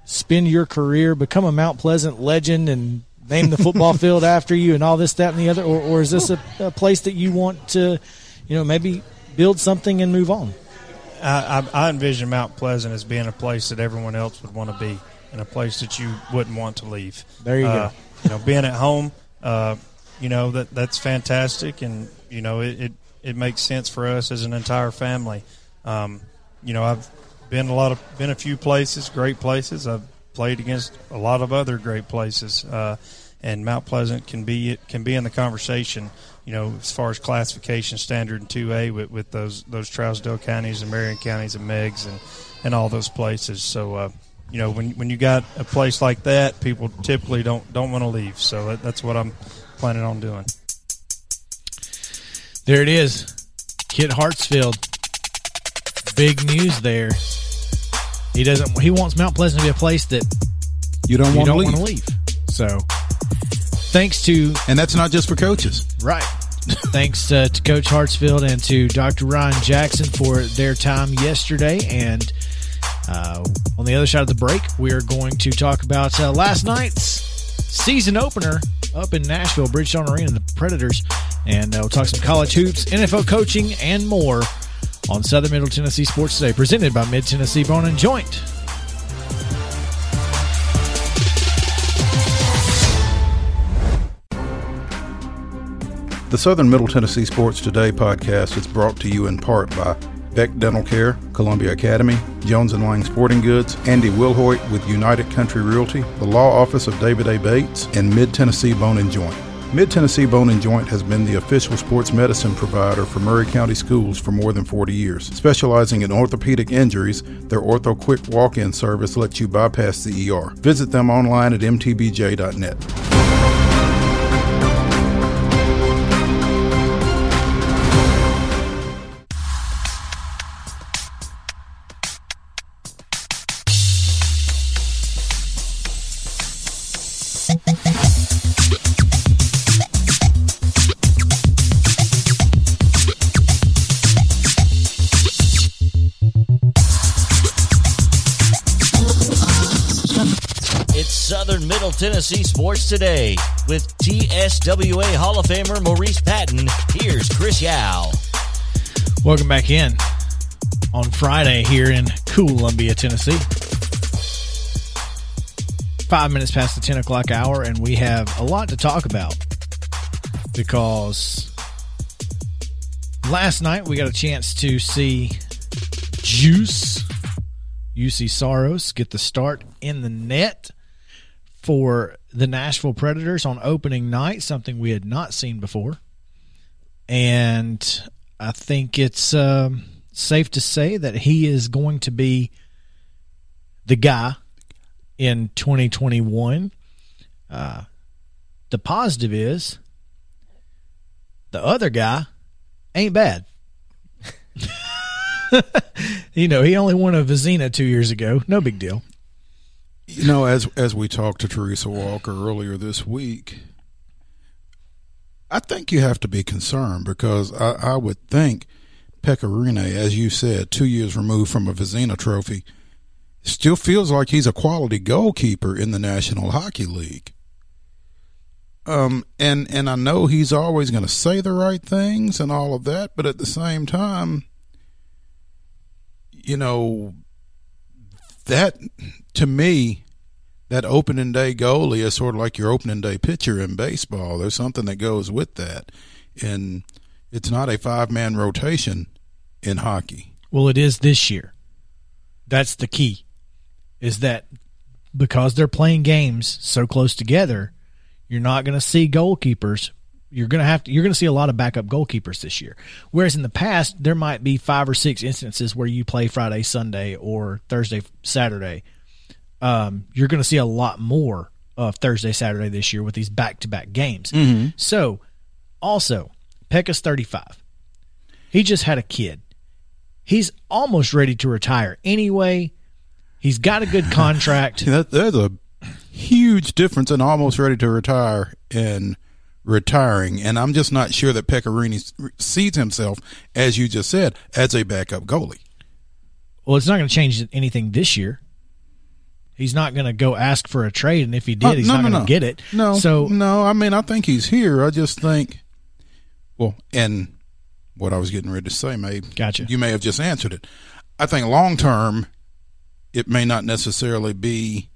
spend your career, become a Mount Pleasant legend, and name the football *laughs* field after you, and all this, that, and the other, or, or is this a, a, place that you want to, you know, maybe build something and move on? I, I, I envision Mount Pleasant as being a place that everyone else would want to be, and a place that you wouldn't want to leave. There you uh, go. You know, being at home. Uh, you know that that's fantastic, and you know it, it, it makes sense for us as an entire family. Um, you know, I've been a lot of been a few places, great places. I've played against a lot of other great places, uh, and Mount Pleasant can be can be in the conversation. You know, as far as classification standard in two A with, with those those Trousdale counties and Marion counties and Meigs and and all those places. So. Uh, you know, when when you got a place like that, people typically don't don't want to leave. So that, that's what I'm planning on doing. There it is. Kit Hartsfield. Big news there. He doesn't he wants Mount Pleasant to be a place that you don't, want, to leave. So thanks to And that's not just for coaches. Right. thanks uh, to Coach Hartsfield and to Dr. Ryan Jackson for their time yesterday and Uh, on the other side of the break, we are going to talk about uh, last night's season opener up in Nashville, Bridgestone Arena, the Predators, and uh, we'll talk some college hoops, NFL coaching, and more on Southern Middle Tennessee Sports Today, presented by Mid Tennessee Bone and Joint. The Southern Middle Tennessee Sports Today podcast is brought to you in part by Beck Dental Care, Columbia Academy, Jones and Lang Sporting Goods, Andy Wilhoit with United Country Realty, the Law Office of David A. Bates, and Mid Tennessee Bone and Joint. Mid Tennessee Bone and Joint has been the official sports medicine provider for Maury County schools for more than 40 years. Specializing in orthopedic injuries, their Ortho Quick walk in service lets you bypass the ER. Visit them online at mtbj.net. Tennessee Sports Today with TSWA Hall of Famer Maurice Patton. Here's Chris Yao. Welcome back in on Friday here in Columbia, Tennessee. Five minutes past the 10 o'clock hour, and we have a lot to talk about because last night we got a chance to see Juuse, Juuse Saros, get the start in the net for the Nashville Predators on opening night, something we had not seen before. And I think it's um, safe to say that he is going to be the guy in 2021. Uh, the positive is the other guy ain't bad. *laughs* you know, he only won a Vezina two years ago. No big deal. You know, as as we talked to Teresa Walker earlier this week, I think you have to be concerned because I, I would think Pekka Rinne, as you said, two years removed from a Vezina trophy, still feels like he's a quality goalkeeper in the National Hockey League. Um, and and I know he's always going to say the right things and all of that, but at the same time, you know, that to me, that opening day goalie is sort of like your opening day pitcher in baseball. There's something that goes with that, and it's not a five man rotation in hockey. Well, it is this year. That's the key. Is that because they're playing games so close together, you're not going to see goalkeepers. You're going to have to. You're going to see a lot of backup goalkeepers this year. Whereas in the past, there might be five or six instances where you play Friday, Sunday, or Thursday, Saturday. Um, you're going to see a lot more of Thursday, Saturday this year with these back-to-back games. So, also, Pekka's 35. He just had a kid. He's almost ready to retire anyway. He's got a good *laughs* contract. That, there's a huge difference in almost ready to retire and retiring, and I'm just not sure that Pekka Rinne sees himself, as you just said, as a backup goalie. Well, it's not going to change anything this year. He's not going to go ask for a trade, and if he did, Uh, he's no, not no, going to no. get it. No, so no. I mean, I think he's here. I just think, well, and what I was getting ready to say, may Gotcha. You may have just answered it. I think long term, it may not necessarily be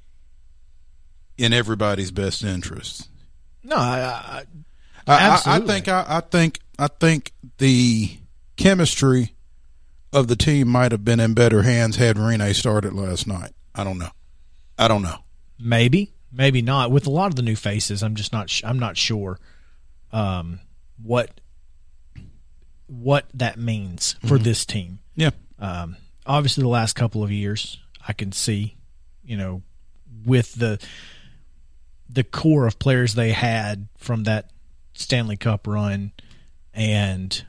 in everybody's best interest. no, I, I, I, I, think I, I think I think the chemistry of the team might have been in better hands had Rinne started last night. I don't know. I don't know. maybe, maybe not. With a lot of the new faces, I'm just not. sh- I'm not sure um, what what that means for Mm-hmm. this team. Yeah. Um, obviously, the last couple of years, I can see, you know, with the the core of players they had from that Stanley Cup run, and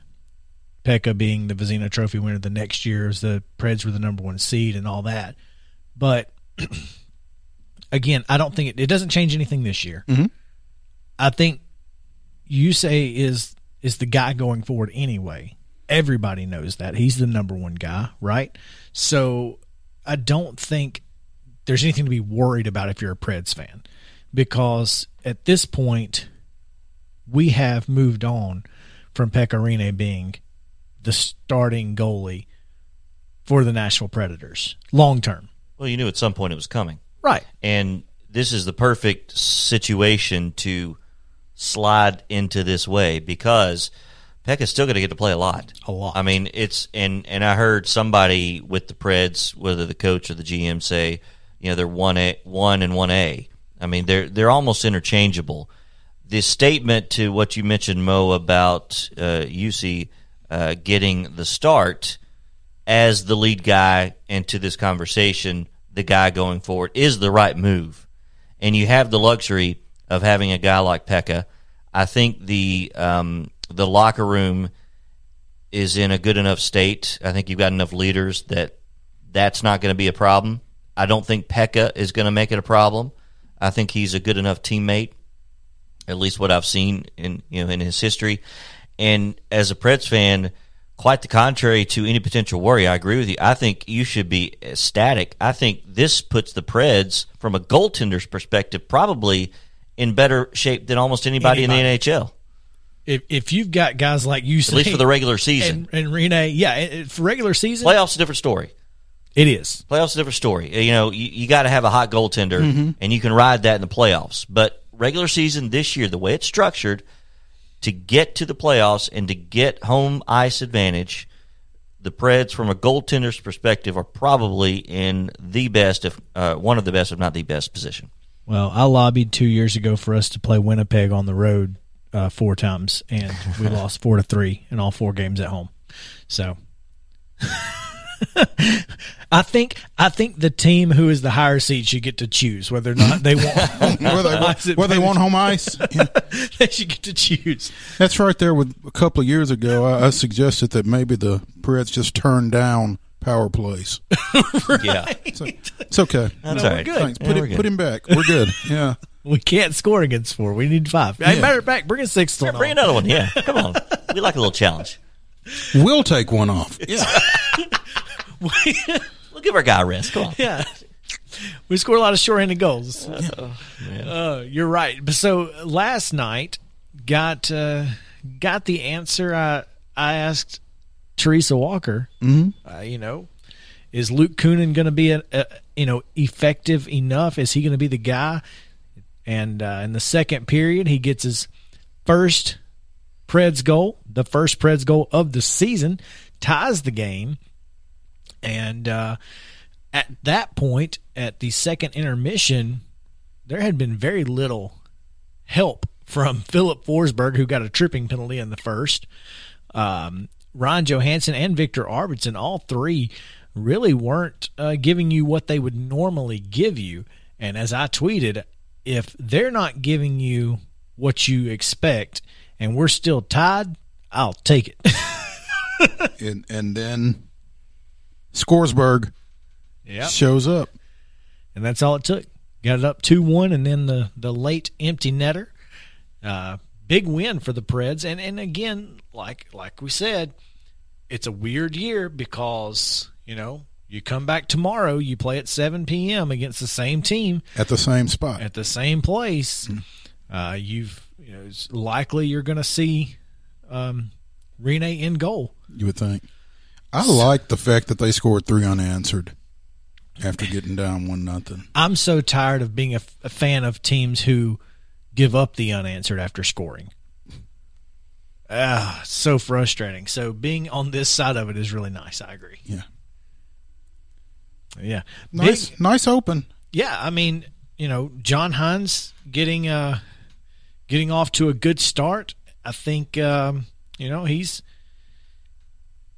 Pekka being the Vezina Trophy winner the next year, as the Preds were the number one seed and all that. But *clears throat* again, I don't think it, it doesn't change anything this year. Mhm. I think you say is is the guy going forward anyway. Everybody knows that he's the number one guy, right? So I don't think there's anything to be worried about if you're a Preds fan because at this point we have moved on from Pekka being the starting goalie for the Nashville Predators long term. Well, you knew at some point it was coming. Right. And this is the perfect situation to slide into this way because Peck is still going to get to play a lot. A lot. I mean, it's and and I heard somebody with the Preds, whether the coach or the GM, say, you know, they're one A, one and one A. I mean, they're they're almost interchangeable. The statement to what you mentioned, Mo, about uh, Juuse uh, getting the start as the lead guy into this conversation, the guy going forward is the right move, and you have the luxury of having a guy like Pekka. I think the um, the locker room is in a good enough state. I think you've got enough leaders that that's not going to be a problem. I don't think Pekka is going to make it a problem. I think he's a good enough teammate, at least what I've seen in you know in his history. And as a Preds fan, quite the contrary to any potential worry. I agree with you. I think you should be ecstatic. I think this puts the Preds, from a goaltender's perspective, probably in better shape than almost anybody, Anybody. in the NHL. If if you've got guys like you, At least for the regular season. and, and Rinne, yeah, for regular season, Playoffs a different story. it is. Playoffs a different story. You know, you, you got to have a hot goaltender, mm-hmm. and you can ride that in the playoffs. But regular season this year, the way it's structured, to get to the playoffs and to get home ice advantage, the Preds, from a goaltender's perspective, are probably in the best, if uh, one of the best, if not the best position. Well, I lobbied two years ago for us to play Winnipeg on the road uh, four times, and we *laughs* lost four to three in all four games at home. So, *laughs* I think I think the team who is the higher seed should get to choose whether or not they want where they, ice where they want home ice. *laughs* Yeah. they should get to choose. That's right there. With a couple of years ago, I, I suggested that maybe the Preds just turn down power plays. *laughs* Yeah, So, it's okay. that's No, all we're good. Thanks. Yeah, Put we're it, good. put him back. We're good. Yeah. We can't score against four. We need five. Hey, matter of fact, bring a sixth one. Bring on. another one. Yeah, come on. We like a little challenge. We'll take one off. Yeah. We'll give our guy a rest. Come on. Yeah. We score a lot of shorthanded goals. Uh, you're right. But so last night got uh, got the answer I I asked Teresa Walker. Mm-hmm. Uh, you know, is Luke Kunin going to be a, a you know effective enough? Is he going to be the guy? And uh, in the second period, he gets his first Preds goal, the first Preds goal of the season, ties the game. And uh, at that point, at the second intermission, there had been very little help from *laughs* Filip Forsberg, who got a tripping penalty in the first. Um, Ryan Johansen and Viktor Arvidsson, all three, really weren't uh, giving you what they would normally give you. And as I tweeted, if they're not giving you what you expect and we're still tied, I'll take it. *laughs* And and then Scoresburg yeah. shows up. and that's all it took. Got it up two one, and then the the late empty netter. Uh, big win for the Preds, and and again, like like we said, it's a weird year because you know you come back tomorrow, you play at seven p.m. against the same team at the same spot. at the same place. Uh, you've you know it's likely you're going to see um, Rinne in goal. You would think. I like the fact that they scored three unanswered after getting down one nothing. I'm so tired of being a, a fan of teams who give up the unanswered after scoring. Ah, so frustrating. So being on this side of it is really nice. I agree. Yeah. Yeah. Nice, Big- nice open. yeah, I mean, you know, John Hynes getting uh getting off to a good start. I think um, you know, he's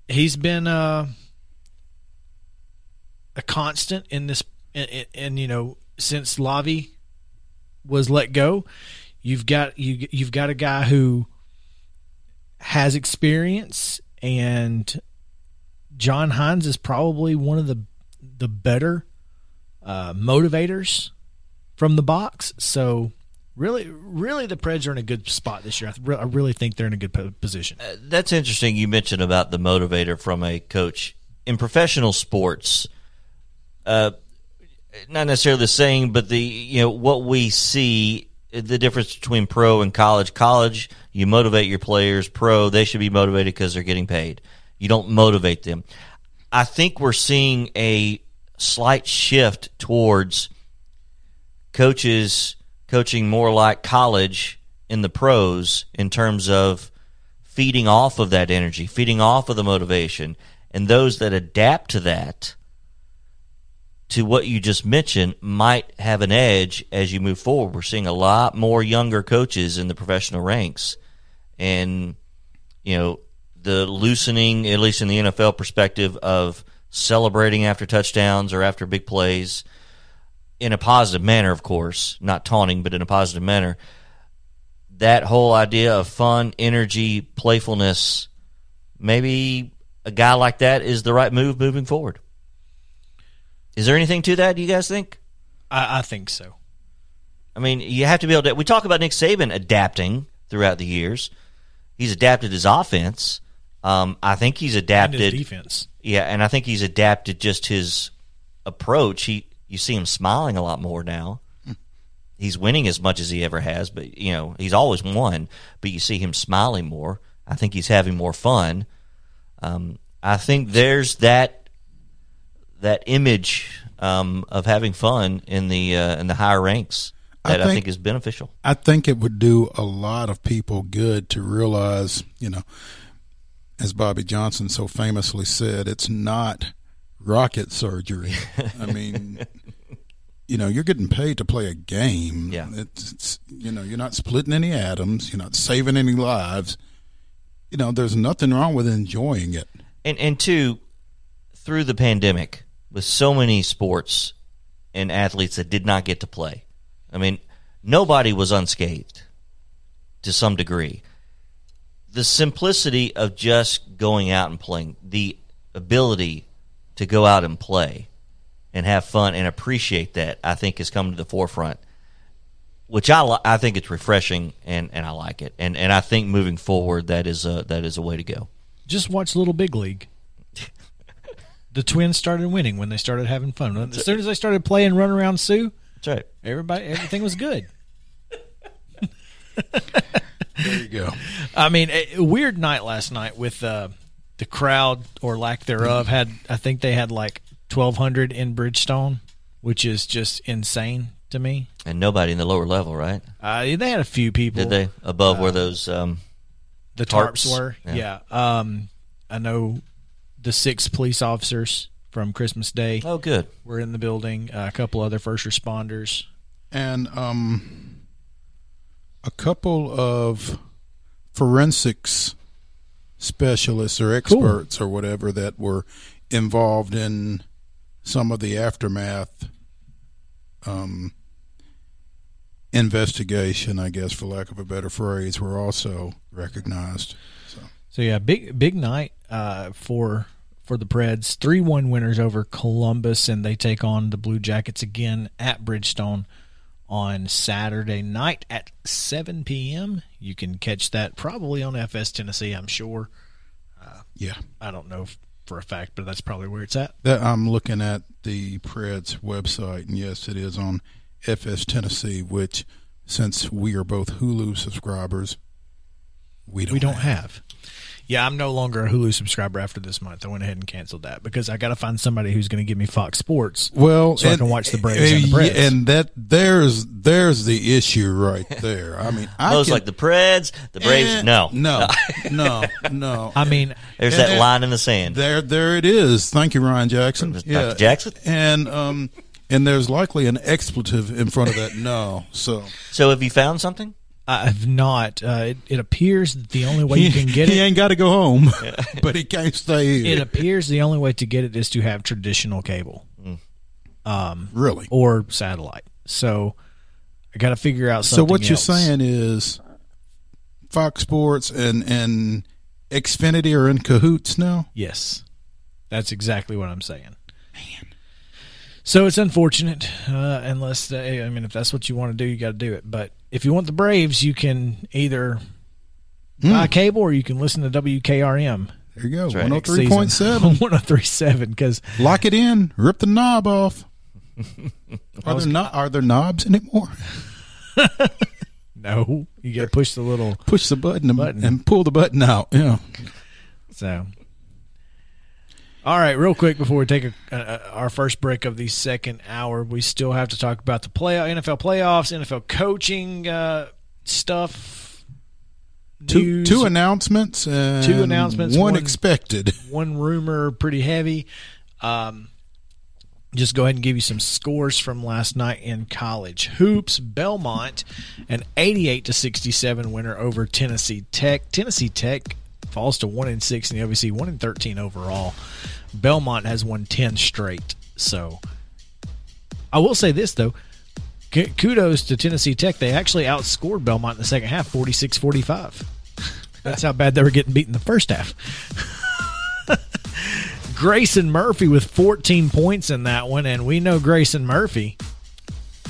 he's been uh a constant in this and, you know, since Lavi was let go, you've got you you've got a guy who has experience and John Hynes is probably one of the the better uh, motivators from the box. So really, really, the Preds are in a good spot this year. I, I really think they're in a good po- position. That's interesting. You mentioned about the motivator from a coach in professional sports. uh, not necessarily the same, but the you know what we see the difference between pro and college. College, you motivate your players. Pro, they should be motivated because they're getting paid. You don't motivate them. I think we're seeing a slight shift towards coaches coaching more like college in the pros in terms of feeding off of that energy, feeding off of the motivation, and those that adapt to that to what you just mentioned might have an edge as you move forward. We're seeing a lot more younger coaches in the professional ranks. And, you know, the loosening, at least in the NFL perspective, of celebrating after touchdowns or after big plays in a positive manner, of course, not taunting, but in a positive manner. That whole idea of fun, energy, playfulness, maybe a guy like that is the right move moving forward. Is there anything to that? Do you guys think? I, I think so. I mean, you have to be able to. We talk about Nick Saban adapting throughout the years. He's adapted his offense. Um, I think he's adapted And his defense. Yeah, and I think he's adapted just his approach. He you see him smiling a lot more now. He's winning as much as he ever has, but you know he's always won. But you see him smiling more. I think he's having more fun. Um, I think there's that that image um, of having fun in the uh, in the higher ranks that I think, think- is beneficial. I think it would do a lot of people good to realize, you know, as Bobby Johnson so famously said, it's not rocket surgery. *laughs* I mean, you know, you're getting paid to play a game. Yeah. It's, it's, you know, you're not splitting any atoms. You're not saving any lives. You know, there's nothing wrong with enjoying it. And and two, through the pandemic, with so many sports and athletes that did not get to play. I mean, nobody was unscathed to some degree. The simplicity of just going out and playing, the ability to go out and play and have fun and appreciate that, I think has come to the forefront. Which I li- I think it's refreshing and, and I like it and and I think moving forward that is a that is a way to go. Just watch Little Big League. *laughs* the Twins started winning when they started having fun. As soon as they started playing Run Around Sue, That's right. everybody everything was good. *laughs* There you go. I mean, a, a weird night last night with uh, the crowd or lack thereof. Had I think they had like twelve hundred in Bridgestone, which is just insane to me. And nobody in the lower level, right? Uh, they had a few people. Did they above where those? Um, The tarps, Tarps? were. Yeah. Yeah. Um, I know the six police officers from Christmas Day oh, good. were in the building. Uh, a couple other first responders. and um, a couple of forensics specialists or experts or whatever that were involved in some of the aftermath um, investigation, I guess, for lack of a better phrase, were also recognized. So. So yeah, big big night uh, for for the Preds. Three one winners over Columbus, and they take on the Blue Jackets again at Bridgestone on Saturday night at seven p.m. You can catch that probably on FS Tennessee. I'm sure. Yeah. I don't know f- for a fact, but that's probably where it's at. That I'm looking at the Preds website, and yes, it is on FS Tennessee. Which, since we are both Hulu subscribers, we don't we don't have. Yeah, I'm no longer a Hulu subscriber after this month. I went ahead and canceled that because I got to find somebody who's going to give me Fox Sports. Well, So I can watch the Braves and the Preds. and that there's there's the issue right there. I mean, *laughs* I Those can- like the Preds, the Braves. Eh, no, no, *laughs* no, no. I mean, There's And that there- line in the sand. There, there it is. Thank you, Ryan Jackson. Dr. Jackson? and um, and there's likely an expletive in front of that. No, so So have you found something? I've not. Uh, it, it appears that the only way you can get he it. He ain't got to go home, *laughs* but he can't stay Here. It appears the only way to get it is to have traditional cable really. or satellite. So I got to figure out So something. what you're saying is, Fox Sports and and Xfinity are in cahoots now. Yes, that's exactly what I'm saying. Man. So it's unfortunate, uh, unless they, I mean, if that's what you want to do, you got to do it. But if you want the Braves, you can either Hmm. buy cable or you can listen to WKRM There you go. right. One hundred three point seven. *laughs* 1037 because Lock it in. Rip the knob off. *laughs* Are there not? Are there knobs anymore? *laughs* no, you got to push the little Push the button and, Button. and pull the button out. Yeah. So, all right, real quick before we take a, a, our first break of the second hour, we still have to talk about the play NFL playoffs, NFL coaching uh, stuff. Two two announcements. Two announcements, One, one- expected. *laughs* one rumor, pretty heavy. Um, just go ahead and give you some scores from last night in college hoops. Belmont, an eighty-eight to sixty-seven winner over Tennessee Tech. Tennessee Tech falls to one and six in the OVC, one and thirteen overall. Belmont has won ten straight. So, I will say this though. Kudos to Tennessee Tech. They actually outscored Belmont in the second half, 46 45. That's how bad they were getting beat in the first half. *laughs* Grayson Murphy with 14 points in that one, and we know Grayson Murphy.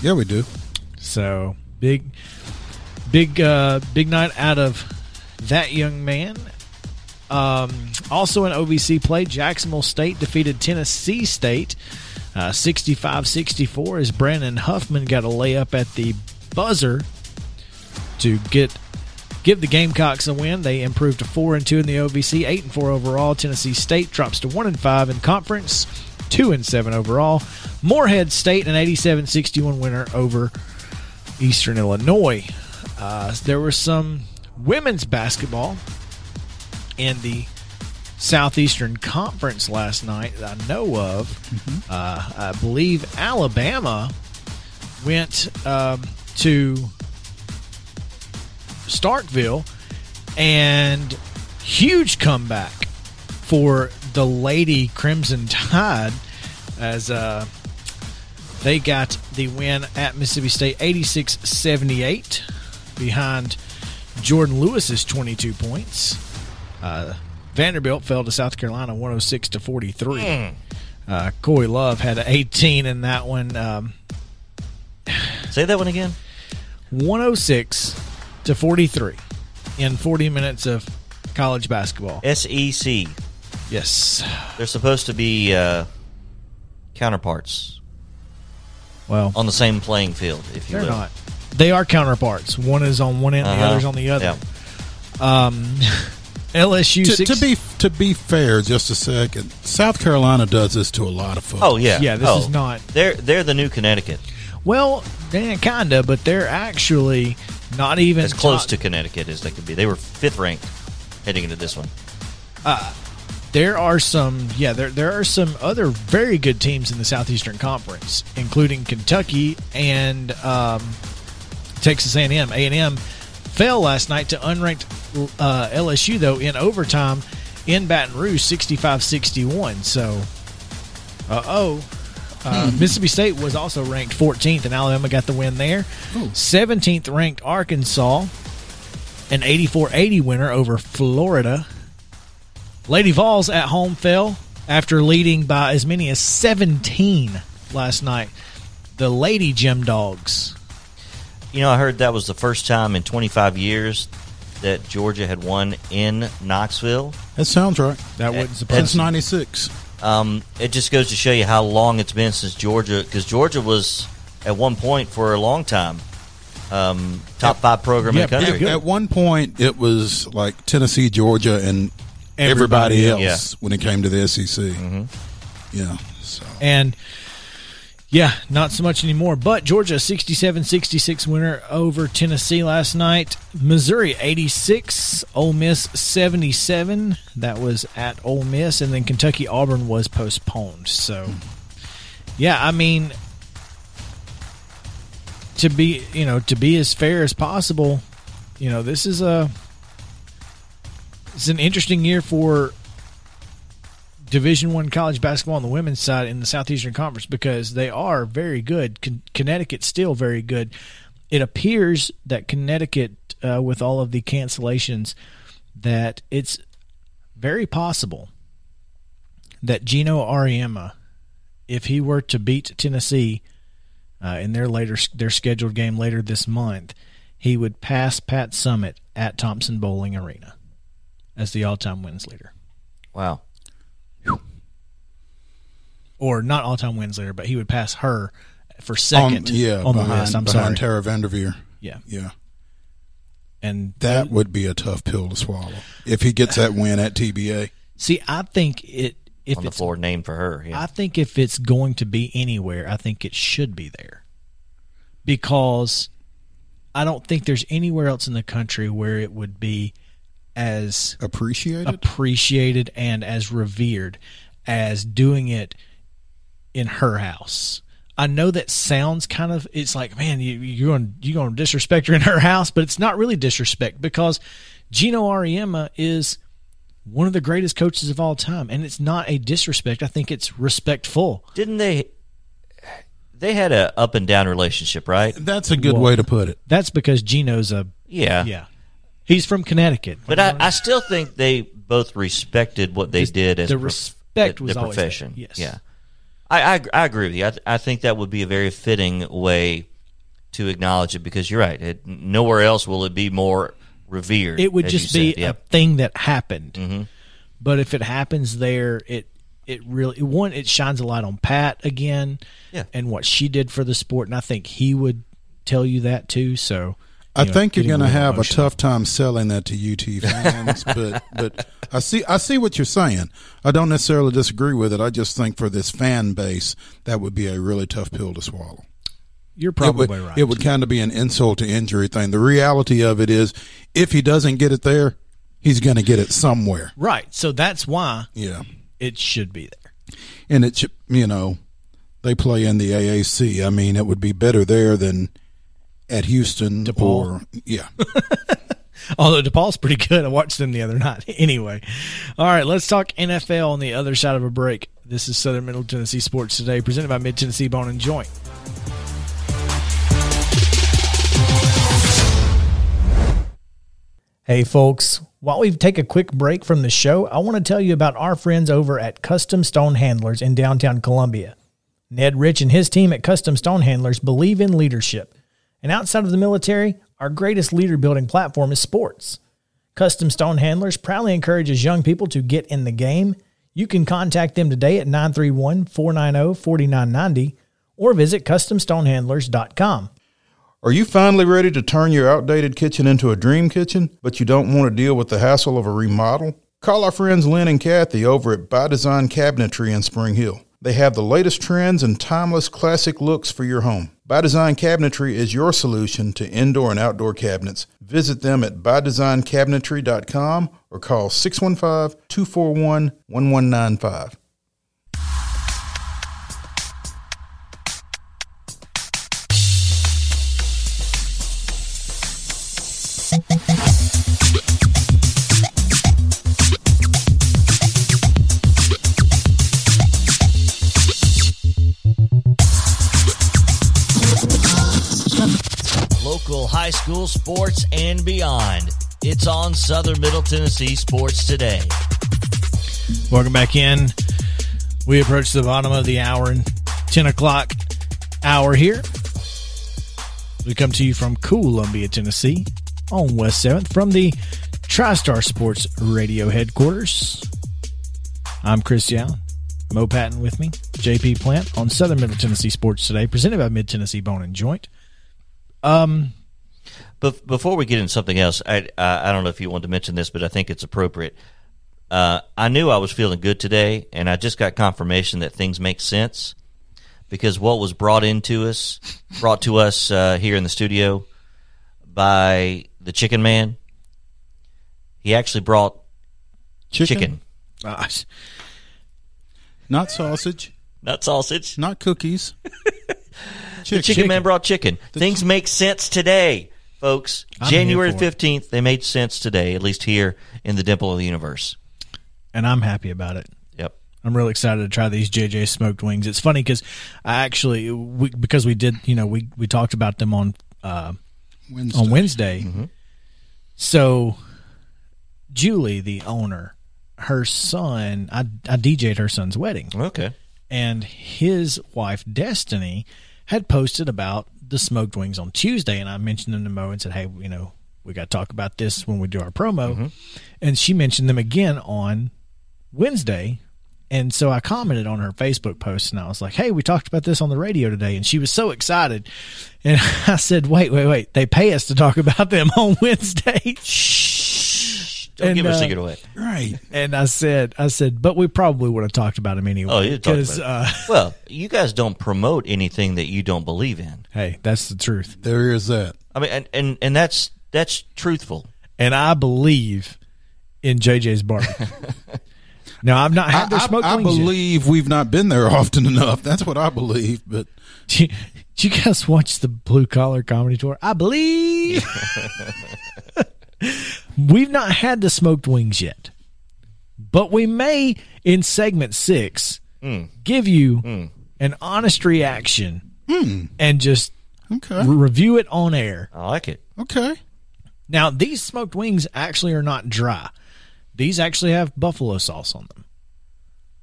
Yeah, we do. So big, big, uh, big night out of that young man. Um, also in OVC play, Jacksonville State defeated Tennessee State uh, 65-64 as Brandon Huffman got a layup at the buzzer to get give the Gamecocks a win. They improved to four and two in the OVC, eight and four overall. Tennessee State drops to one and five in conference, two and seven overall. Morehead State an 87-61 winner over Eastern Illinois. Uh, there was some women's basketball in the Southeastern Conference last night that I know of. Uh, I believe Alabama went um, to Starkville and huge comeback for the Lady Crimson Tide as uh, they got the win at Mississippi State 86 78 behind Jordan Lewis's 22 points. Uh, Vanderbilt fell to South Carolina 106 to 43. Uh, Koi Love had an 18 in that one. Um, Say that one again. 106 to 43 in 40 minutes of college basketball. SEC. Yes. They're supposed to be uh, counterparts Well, on the same playing field, if you they're will. not. They are counterparts. One is on one end, the Uh-huh. other's on the other. Yeah. Um, *laughs* LSU To, six, to be to be fair, just a second. South Carolina does this to a lot of folks. Oh yeah. Yeah, this Oh. is not- They're they're the new Connecticut. well, eh, kinda, but they're actually not even As close top- to Connecticut as they could be. They were fifth ranked heading into this one. there are some yeah there there are some other very good teams in the southeastern conference including kentucky and um, texas a&m a&m fell last night to unranked uh, lsu though in overtime in baton rouge 65-61 so uh-oh uh, Mississippi State was also ranked 14th, and Alabama got the win there. 17th ranked Arkansas, an 84 80 winner over Florida. Lady Vols at home fell after leading by as many as 17 last night. The Lady Gem Dogs. You know, I heard that was the first time in 25 years that Georgia had won in Knoxville. that sounds right. That wasn't Since surprise Since '96. Um, it just goes to show you how long it's been since Georgia, because Georgia was at one point for a long time um, top five program Yeah, in the country. pretty. At one point, it was like Tennessee, Georgia, and Everybody everybody, else. else when it came to the SEC. Yeah. So And yeah, not so much anymore. But Georgia 67-66 winner over Tennessee last night. Missouri 86, Ole Miss 77. That was at Ole Miss and then Kentucky Auburn was postponed. So yeah, I mean to be, you know, to be as fair as possible, you know, this is a it's an interesting year for Division One college basketball on the women's side in the Southeastern Conference because they are very good. Con- Connecticut's still very good. It appears that Connecticut, uh, with all of the cancellations, that it's very possible that Geno Auriemma, if he were to beat Tennessee uh, in their later their scheduled game later this month, he would pass Pat Summitt at Thompson Boling Arena as the all-time wins leader. Wow. Or not all time wins leader, but he would pass her for second On- yeah, on the list. I'm behind sorry. Tara VanDerveer. Yeah. Yeah. And That would be a tough pill to swallow if he gets that win at TBA. see, I think it if on the it's floor named for her. Yeah. I think if it's going to be anywhere, I think it should be there. Because I don't think there's anywhere else in the country where it would be as Appreciated. appreciated and as revered as doing it in her house. I know that sounds kind of it's like man you, you're going you're going to disrespect her in her house, but it's not really disrespect because Geno Auriemma is one of the greatest coaches of all time, and it's not a disrespect. I think it's respectful. Didn't they? They had a up and down relationship, right? That's a good Well, way to put it. That's because Geno's a Yeah. yeah, he's from Connecticut. But I, I still think they both respected what they Just did as the respect the, was the always there, profession. yes. Yeah. I, I I agree with you. I, th- I think that would be a very fitting way to acknowledge it because you're right. It, nowhere else will it be more revered. it would just be. Yep. a thing that happened. Mhm. But if it happens there, it it really one it shines a light on Pat again, Yeah. and what she did for the sport, and I think he would tell you that too. So I know, think you're going to have a tough time selling that to UT *laughs* fans, but but I see I see what you're saying. I don't necessarily disagree with it. I just think for this fan base, that would be a really tough pill to swallow. You're It probably would, right. It would kind of be an insult to injury thing. The reality of it is, if he doesn't get it there, he's going to get it somewhere. right. So that's why Yeah, it should be there. and it should- you know they play in the AAC. I mean, it would be better there than at Houston DePaul. or yeah. *laughs* Although DePaul's pretty good. I watched them the other night. *laughs* Anyway, all right, let's talk NFL on the other side of a break. This is Southern Middle Tennessee Sports Today, presented by Mid Tennessee Bone and Joint. Hey, folks. While we take a quick break from the show, I want to tell you about our friends over at Custom Stone Handlers in downtown Columbia. Ned Rich and his team at Custom Stone Handlers believe in leadership. And outside of the military, our greatest leader building platform is sports. Custom Stone Handlers proudly encourages young people to get in the game. You can contact them today at 931 490 4990 or visit CustomStonehandlers.com. Are you finally ready to turn your outdated kitchen into a dream kitchen, but you don't want to deal with the hassle of a remodel? Call our friends Lynn and Kathy over at By Design Cabinetry in Spring Hill. They have the latest trends and timeless classic looks for your home. By Design Cabinetry is your solution to indoor and outdoor cabinets. Visit them at bydesignCabinetry.com or call 615 241 1195. High school sports and beyond. It's on Southern Middle Tennessee Sports Today. Welcome back in. We approach the bottom of the hour and 10 o'clock hour here. We come to you from Columbia, Tennessee on West 7th from the TriStar Sports Radio headquarters. I'm Chris Allen. Mo Patton with me. JP Plant on Southern Middle Tennessee Sports Today, presented by Mid Tennessee Bone and Joint. Um, But before we get into something else, I I I don't know if you want to mention this, but I think it's appropriate. Uh, I knew I was feeling good today, and I just got confirmation that things make sense because what was brought into us, brought to us uh, here in the studio by the Chicken Man, he actually brought chicken, gosh. Not sausage, not sausage. not cookies. *laughs* The chicken, Man brought chicken. Things make sense today, folks. I'm January here for it. fifteenth, they made sense today, at least here in the Dimple of the Universe. And I'm happy about it. Yep. I'm really excited to try these JJ smoked wings. It's funny because I actually we, because we did you know we we talked about them on uh, Wednesday. on Wednesday. So Julie, the owner, her son, I I DJ'd her son's wedding, Okay. and his wife Destiny had posted about the smoked wings on Tuesday, and I mentioned them to Mo and said, "Hey, you know, we got to talk about this when we do our promo." Mm-hmm. And she mentioned them again on Wednesday. And so I commented on her Facebook post and I was like, hey, we talked about this on the radio today. And she was so excited. And *laughs* I said, wait, wait, wait. They pay us to talk about them *laughs* on Wednesday. Don't And, give our uh, secret away. Right. And I said, I said, but we probably would have talked about him anyway. Oh, you talked because, about uh, it. well, you guys don't promote anything that you don't believe in. hey, that's the truth. There is that. I mean, and and, and that's that's truthful. And I believe in JJ's barbecue. *laughs* now, I've not had their I, smoked I, I wings yet. believe we've not been there often enough. That's what I believe. But Did *laughs* you, did you guys watch the Blue Collar Comedy Tour? I believe. *laughs* We've not had the smoked wings yet, but we may in segment six mm. give you mm. an honest reaction hmm. and just okay, review it on air. I like it. okay. Now, these smoked wings actually are not dry. These actually have buffalo sauce on them.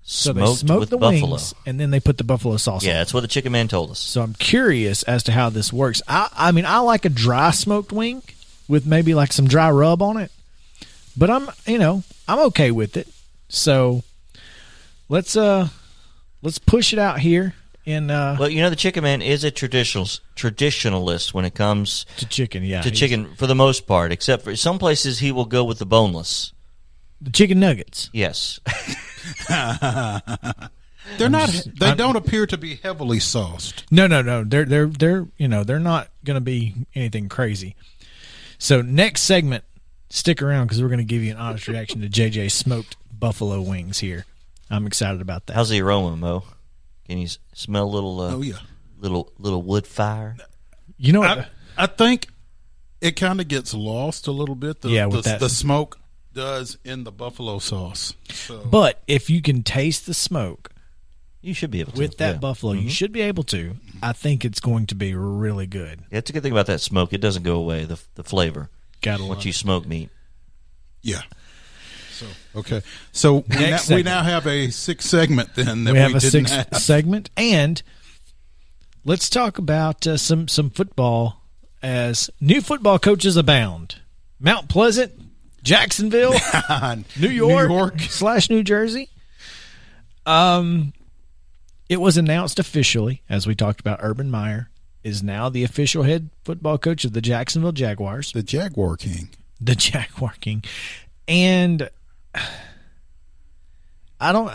So they Smoked smoke the buffalo. wings and then they put the buffalo sauce on. Yeah, that's what the chicken man told us. So I'm curious as to how this works. I, I mean, I like a dry smoked wing with maybe like some dry rub on it, but I'm, you know, I'm okay with it. So let's uh, let's push it out here in uh Well, you know, the chicken man is a traditional traditionalist when it comes to chicken. Yeah, to chicken for the most part, except for some places he will go with the boneless. the chicken nuggets. Yes, *laughs* *laughs* They're not. They don't appear to be heavily sauced. No, no, no. They're they're they're you know they're not going to be anything crazy. So next segment, stick around because we're going to give you an honest reaction to JJ smoked buffalo wings here. I'm excited about that. how's the aroma, Mo? Can you smell a little? Uh, Oh yeah. little little wood fire. You know what? I, I think it kind of gets lost a little bit. The, Yeah, with the, that- the smoke does in the buffalo sauce. So but if you can taste the smoke You should be able to with that yeah. buffalo, you should be able to. I think it's going to be really good. Yeah, That's a good thing about that smoke. It doesn't go away. The the flavor Gotta once you it. smoke meat. yeah. So okay. So we now, Next we now have a six segment then that we we, have a didn't have. segment, and let's talk about uh, some some football as new football coaches abound. Mount Pleasant, Jacksonville, *laughs* New York, New York. slash New Jersey. Um, it was announced officially, as we talked about. Urban Meyer is now the official head football coach of the Jacksonville Jaguars The Jaguar King. the *laughs* Jaguar King, and I don't.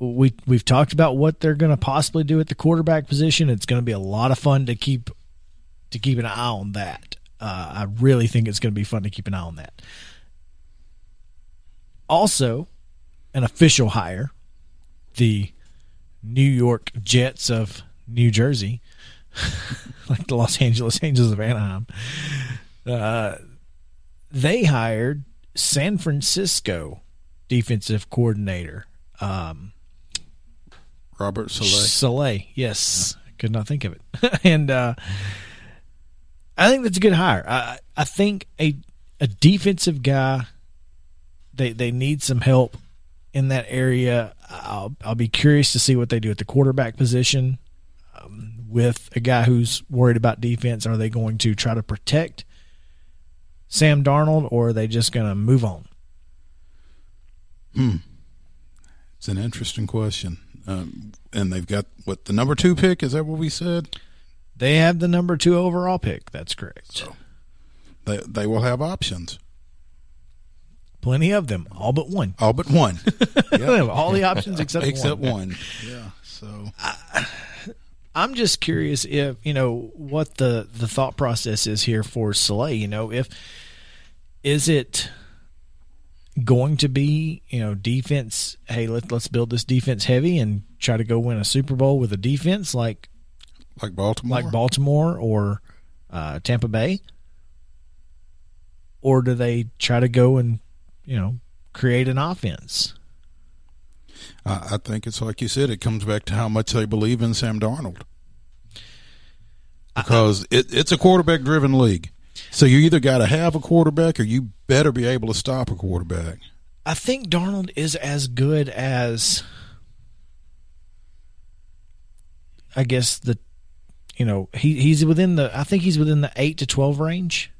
We we've talked about what they're going to possibly do at the quarterback position. It's going to be a lot of fun to keep to keep an eye on that. Uh, I really think it's going to be fun to keep an eye on that. Also, an official hire, the New York Jets of New Jersey, *laughs* like the Los Angeles Angels of Anaheim. Uh, they hired San Francisco defensive coordinator um, Robert Saleh. Soleil. Yes, I could not think of it. *laughs* and uh, I think that's a good hire. I I think a a defensive guy. They they need some help in that area. I'll I'll be curious to see what they do at the quarterback position um, with a guy who's worried about defense. Are they going to try to protect Sam Darnold, or are they just going to move on? Hmm. It's an interesting question. Um, and they've got what the number two pick is that what we said? They have the number two overall pick. That's correct. So they they will have options, Plenty of them, all but one. all but one, *laughs* all the options except, *laughs* except one. one. *laughs* Yeah. So I'm just curious if you know what the the thought process is here for Saleh. You know, if is it going to be you know defense? Hey, let let's build this defense heavy and try to go win a Super Bowl with a defense like like Baltimore. like Baltimore or uh, Tampa Bay, or do they try to go and you know create an offense? I, I think it's like you said. It comes back to how much they believe in Sam Darnold, because it, it's a quarterback-driven league. So you either got to have a quarterback, or you better be able to stop a quarterback. I think Darnold is as good as I guess the you know, he he's within the I think he's within the 8 to 12 range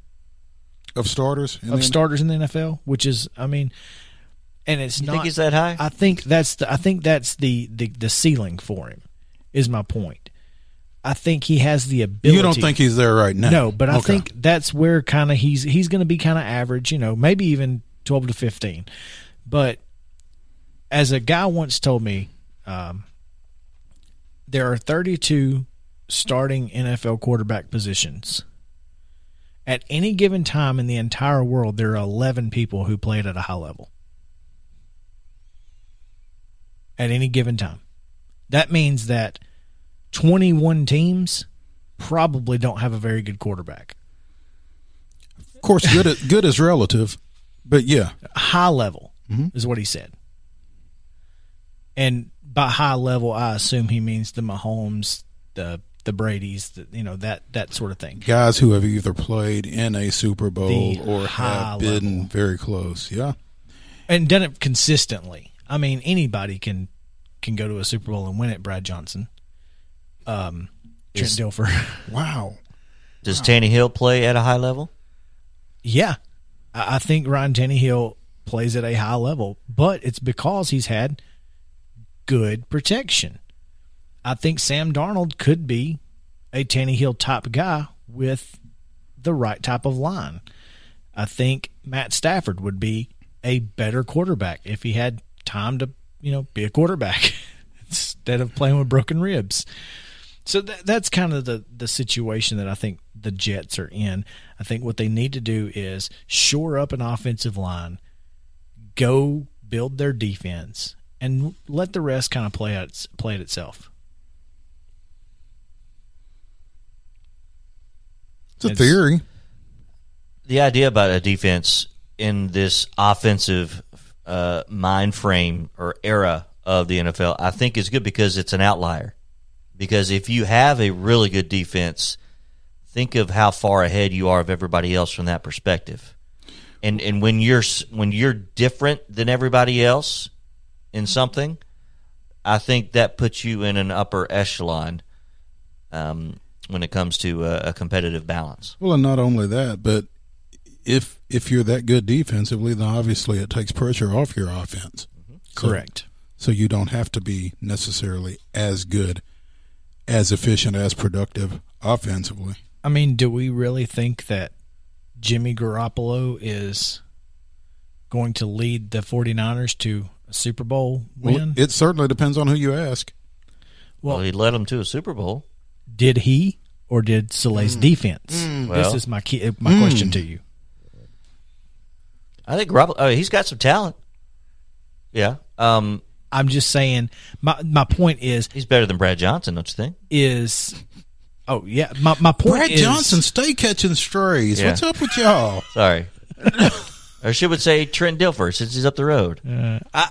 Of starters, in of the- starters in the NFL, which is I mean and it's You not. think he's that high? I think that's the. I think that's the the, the ceiling for him. Is my point. I think he has the ability. You don't think he's there right now? No, but I Okay. think that's where kind of he's he's going to be kind of average. You know, maybe even twelve to fifteen. But as a guy once told me, um, there are thirty-two starting NFL quarterback positions. At any given time in the entire world, there are eleven people who played at a high level. At any given time, that means that 21 teams probably don't have a very good quarterback. Of course, good is, good is relative, but yeah, High level mm-hmm. is what he said. And by high level, I assume he means the Mahomes, the the Brady's, the, you know that that sort of thing. guys who have either played in a Super Bowl The or high have been very close. Yeah, and done it consistently. I mean, anybody can can go to a Super Bowl and win it. Brad Johnson, um, Trent Is- Dilfer. *laughs* wow. Does Tannehill play at a high level? Yeah, I I think Ryan Tannehill plays at a high level, but it's because he's had good protection. I think Sam Darnold could be a Tannehill type guy with the right type of line. I think Matt Stafford would be a better quarterback if he had time to, you know, be a quarterback *laughs* instead of playing with broken ribs. So that, that's kind of the the situation that I think the Jets are in. I think what they need to do is shore up an offensive line, go build their defense, and let the rest kind of play out play it itself. It's a It's- theory. the idea about a defense in this offensive uh, mind frame or era of the NFL, I think is good because it's an outlier. Because if you have a really good defense, think of how far ahead you are of everybody else from that perspective. And and when you're when you're different than everybody else in something, I think that puts you in an upper echelon um, when it comes to a, a competitive balance. Well, and not only that, but if if you're that good defensively, then obviously it takes pressure off your offense. Mm-hmm. So- Correct. So you don't have to be necessarily as good, as efficient, as productive offensively. I mean, do we really think that Jimmy Garoppolo is going to lead the 49ers to a Super Bowl Well, win? it certainly depends on who you ask. Well, Well- he led them to a Super Bowl. Did he or did Saleh's mm. defense? Mm. Well- this is my key, my question mm. to you. I think Garoppolo. Oh, he's got some talent. Yeah. Um, I'm just saying. My my point is he's better than Brad Johnson, don't you think? is oh yeah. My my point Brad is Johnson, stay catching strays. Yeah. What's up with y'all? *laughs* Sorry. *laughs* or she would say Trent Dilfer since he's up the road. Uh, I,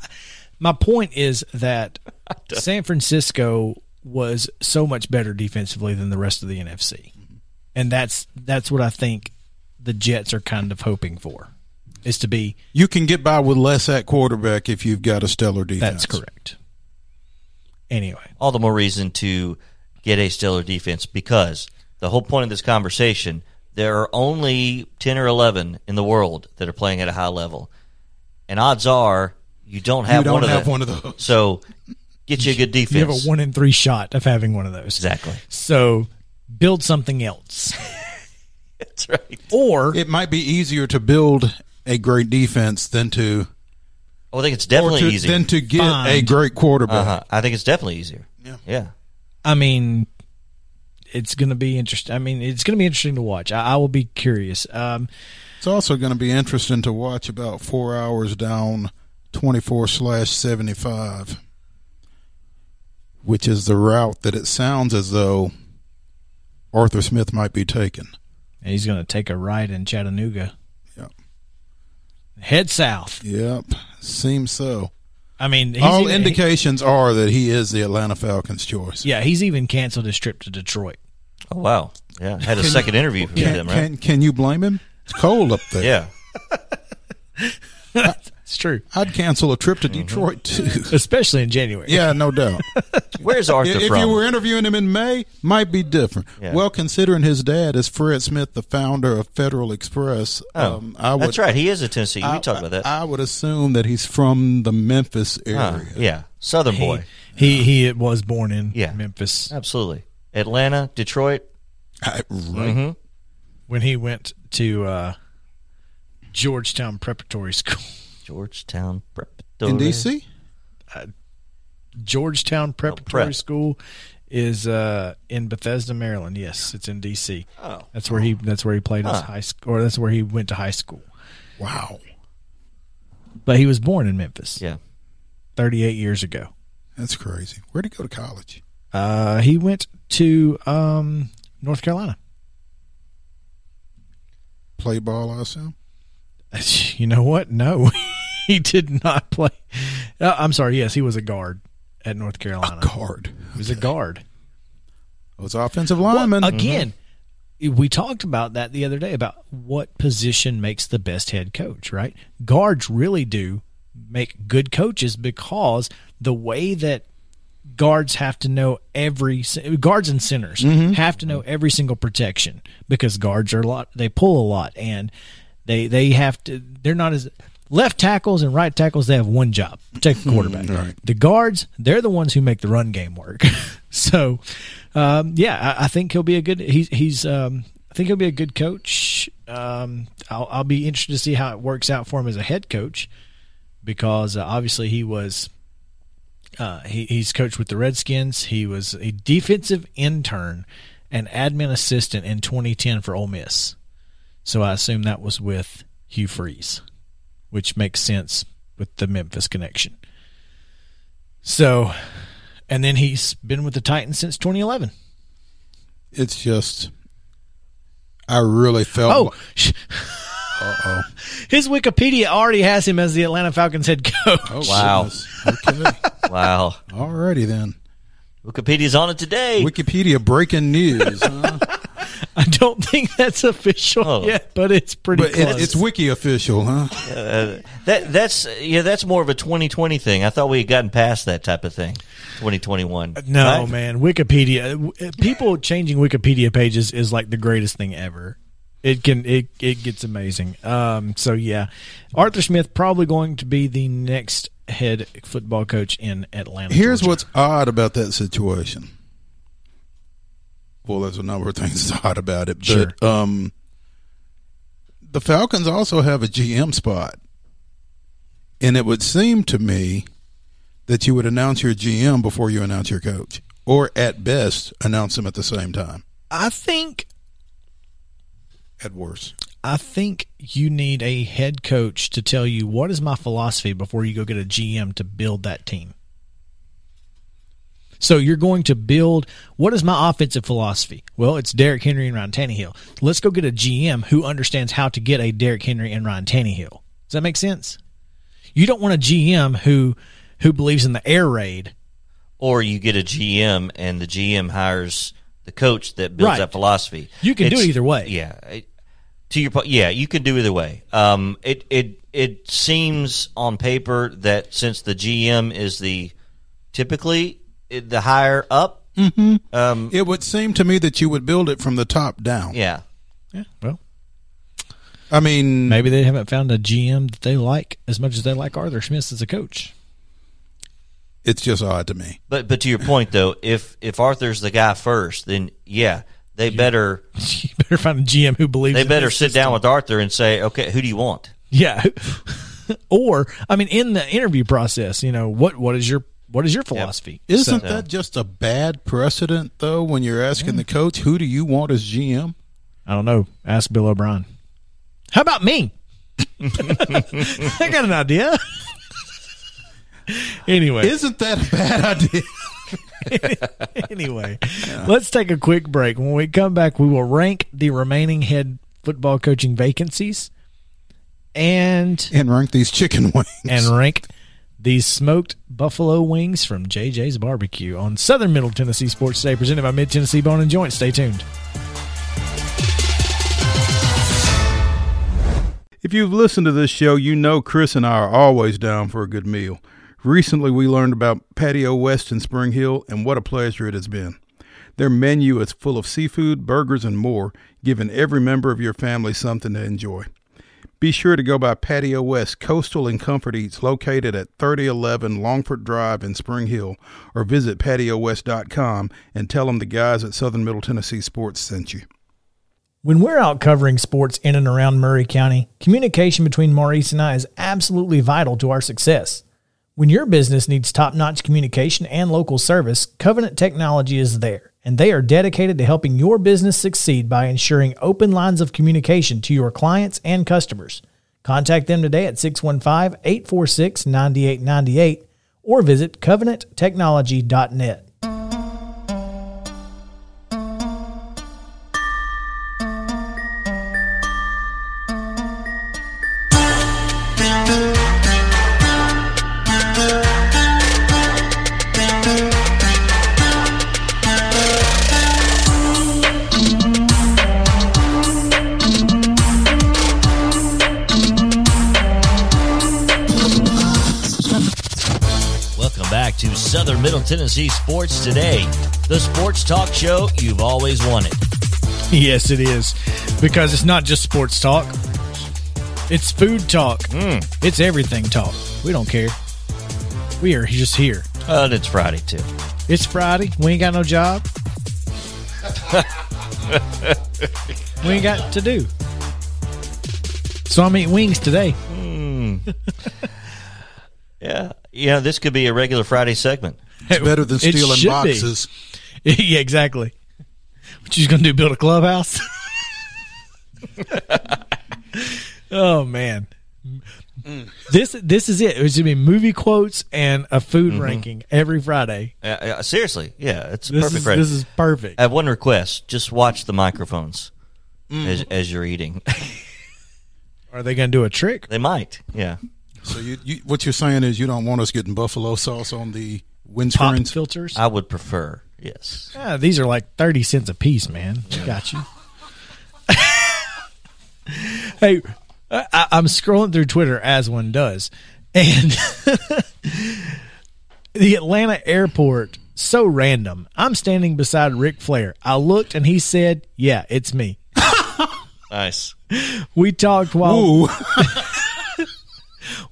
my point is that *laughs* San Francisco was so much better defensively than the rest of the NFC, mm-hmm. and that's that's what I think the Jets are kind of hoping for, is to be. You can get by with less at quarterback if you've got a stellar defense. That's correct. Anyway, All the more reason to get a stellar defense because the whole point of this conversation, there are only 10 or 11 in the world that are playing at a high level. And odds are you don't have, don't one, of have them. one of those. So get you a good defense. you have a one in three shot of having one of those. Exactly. So build something else, *laughs* That's right. or It might be easier to build a great defense than to I think it's definitely to, easier. than to get a great quarterback. uh-huh. I think it's definitely easier. Yeah. Yeah. I mean, it's going to be interesting. I mean, it's going to be interesting to watch. I, I will be curious. Um, It's also going to be interesting to watch about four hours down 24 slash 75, which is the route that it sounds as though Arthur Smith might be taking. and he's going to take a ride in Chattanooga. Yep. Head south. Yep, seems so. I mean, he's All even- indications are that he is the Atlanta Falcons' choice. yeah, he's even canceled his trip to Detroit. Oh, wow. Yeah. Had a second interview from Can, them, right? can, can you blame him? It's cold up there. yeah. *laughs* It's true, I'd cancel a trip to Detroit too. *laughs* especially in January. Yeah, no doubt. *laughs* Where's Arthur if from? you were interviewing him in May, might be different. Yeah. Well, considering his dad is Fred Smith, the founder of Federal Express, oh, um, I would, that's right. He is a Tennessee. I, we talked about that. I would assume that he's from the Memphis area. Huh, yeah, Southern he, boy. he he was born in Yeah. Memphis Absolutely. Atlanta, Detroit. I- right. Mm-hmm. when he went to uh, Georgetown Preparatory School. *laughs* Georgetown Preparatory. In D.C. Georgetown Preparatory prep. School is uh, in Bethesda, Maryland. Yes, it's in D.C. Oh. That's where he that's where he played his high school, or that's where he went to high school. Wow, But he was born in Memphis, Yeah. 38 years ago. that's crazy. Where'd he go to college? Uh, he went to um, North Carolina. Play ball, I assume. *laughs* You know what? No, *laughs* *laughs* he did not play. Uh, I'm sorry. Yes, he was a guard at North Carolina. Guard. He was a guard. Was offensive lineman. Well, again, we talked about that the other day about what position makes the best head coach, right? Guards really do make good coaches because the way that guards have to know every guards and centers have to know every single protection because guards are a lot they pull a lot and they they have to they're not as left tackles and right tackles they have one job protect the quarterback right. the guards they're the ones who make the run game work *laughs* so um, yeah I, I think he'll be a good he's he's um, I think he'll be a good coach um, I'll, I'll be interested to see how it works out for him as a head coach because uh, obviously he was uh, he, he's coached with the Redskins. He was a defensive intern and admin assistant in 2010 for Ole Miss. So I assume that was with Hugh Freeze, which makes sense with the Memphis connection. So, and then he's been with the Titans since 2011. it's just, I really felt. Oh, sh- oh. *laughs* his Wikipedia already has him as the Atlanta Falcons head coach. Oh, Wow. goodness. Okay. *laughs* Wow. Alrighty then. Wikipedia's on it today. Wikipedia breaking news. huh? *laughs* I don't think that's official Oh. yet, but it's pretty but close. it, it's wiki official, huh? Uh, that that's yeah, that's more of a 2020 thing. I thought we had gotten past that type of thing. 2021. No, Right? man. Wikipedia. People changing Wikipedia pages is like the greatest thing ever. It can it it gets amazing. Um. So yeah, Arthur Smith probably going to be the next head football coach in Atlanta. Here's Georgia. what's odd about that situation. Well, there's a number of things *laughs* odd about it, but Sure. um, the Falcons also have a GM spot, and it would seem to me that you would announce your GM before you announce your coach, or at best announce them at the same time. I think At worst, I think you need a head coach to tell you what is my philosophy before you go get a GM to build that team. So you're going to build what is my offensive philosophy? Well, it's Derrick Henry and Ryan Tannehill. Let's go get a GM who understands how to get a Derrick Henry and Ryan Tannehill. Does that make sense? You don't want a GM who who believes in the air raid. Or you get a GM and the GM hires the coach that builds Right. that philosophy. You can do it either way. Yeah. It- to your point, yeah, you can do either way. Um, it it it seems on paper that since the GM is the typically the higher up, um, it would seem to me that you would build it from the top down. yeah, Yeah, well, I mean, maybe they haven't found a GM that they like as much as they like Arthur Smith as a coach. it's just odd to me. But but to your point though, if if Arthur's the guy first, then yeah, they better *laughs* you better find a GM who believes they in better this sit down with Arthur and say, okay, who do you want? Yeah. *laughs* or I mean in the interview process, you know, what what is your what is your philosophy? Isn't So- that just a bad precedent, though, when you're asking the coach, who do you want as GM? I don't know. Ask Bill O'Brien. How about me? *laughs* I got an idea. *laughs* anyway, Isn't that a bad idea? *laughs* anyway, let's take a quick break. When we come back, we will rank the remaining head football coaching vacancies and and rank these chicken wings. and rank these smoked buffalo wings from JJ's Barbecue on Southern Middle Tennessee Sports Today, presented by Mid Tennessee Bone and Joint. Stay tuned. If you've listened to this show, you know Chris and I are always down for a good meal. Recently, we learned about Patio West in Spring Hill, and what a pleasure it has been. Their menu is full of seafood, burgers, and more, giving every member of your family something to enjoy. Be sure to go by Patio West Coastal and Comfort Eats located at 3011 Longford Drive in Spring Hill or visit patiowest.com and tell them the guys at Southern Middle Tennessee Sports sent you. When we're out covering sports in and around Maury County, communication between Maurice and I is absolutely vital to our success. When your business needs top notch communication and local service, Covenant Technology is there, and they are dedicated to helping your business succeed by ensuring open lines of communication to your clients and customers. Contact them today at 615 846 9898 or visit covenanttechnology.net. Tennessee Sports Today, the sports talk show you've always wanted. Yes, it is. Because it's not just sports talk. It's food talk. Hmm. It's everything talk. We don't care. We are just here. And it's Friday too. It's Friday. We ain't got no job. *laughs* we ain't got to do. So I'm eating wings today. Hmm. *laughs* Yeah, yeah. This could be a regular Friday segment. It's better than It stealing should be. boxes. *laughs* yeah, exactly. What you gonna do? Build a clubhouse? *laughs* oh man, this this is it. It's gonna be movie quotes and a food ranking every Friday. Uh, uh, seriously, yeah, it's This perfect. is Friday. this is perfect. I have one request: just watch the microphones Mm. as, as you're eating. *laughs* Are they gonna do a trick? they might, yeah. So you, you, what you're saying is you don't want us getting buffalo sauce on the Pop windscreens? filters. I would prefer, yes. Ah, these are like thirty cents a piece, man. Got you. *laughs* hey, I, I'm scrolling through Twitter as one does, and *laughs* the Atlanta airport. So random. I'm standing beside Ric Flair. I looked and he said, "Yeah, it's me." *laughs* Nice. We talked while Ooh.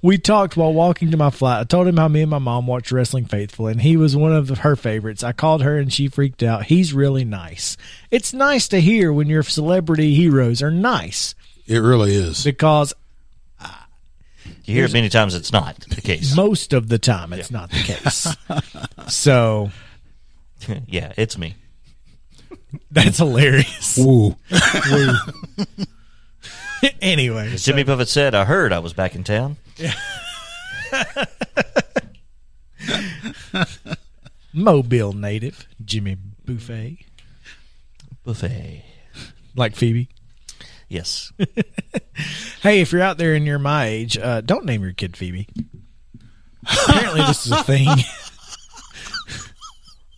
We talked while walking to my flight. I told him how me and my mom watched Wrestling Faithful, and he was one of her favorites. I called her, and she freaked out. He's really nice. It's nice to hear when your celebrity heroes are nice it really is. because You hear it many times. It's not the case. most of the time it's not the case. *laughs* so *laughs* yeah, it's me. that's hilarious. Ooh. *laughs* anyway, As Jimmy Buffett said, "I heard I was back in town." *laughs* Mobile native Jimmy Buffett, Buffay. like Phoebe. Yes. *laughs* Hey, if you're out there and you're my age, uh, don't name your kid Phoebe. Apparently, this is a thing. *laughs*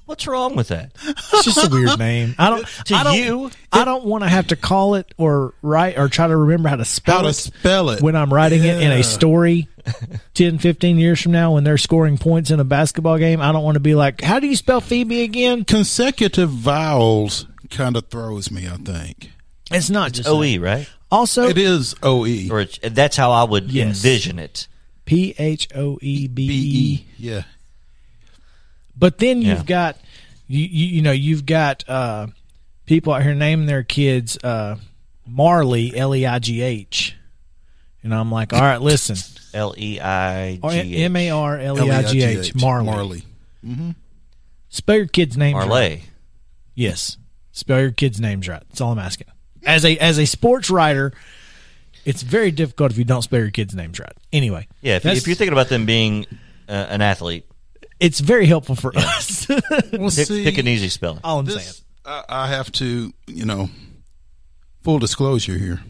What's wrong with that? It's just a weird name. I don't. To I don't, you? I don't want to have to call it or write or try to remember how to spell How to it spell it. when I'm writing it in a story *laughs* 10, 15 years from now when they're scoring points in a basketball game. I don't want to be like, how do you spell Phoebe again? Consecutive vowels kind of throws me, I think. It's not just OE, that. right? Also, It is OE. Or it's, that's how I would Yes. envision it. P H O E B E. Yeah. But then you've got you, you you know you've got uh, people out here naming their kids uh, Marley L E I G H, and I'm like, all right, listen, *laughs* L E I Or G M A R L E I G H Marley. Marley. Spell your kid's name right. Marley. Yes, spell your kid's names right. That's all I'm asking. As a as a sports writer, it's very difficult if you don't spell your kid's names right. Anyway, Yeah, if, that's- if you're thinking about them being uh, an athlete, it's very helpful for us. *laughs* Well, pick, see, pick an easy spelling. all I'm saying. this, I, I have to, you know, full disclosure here.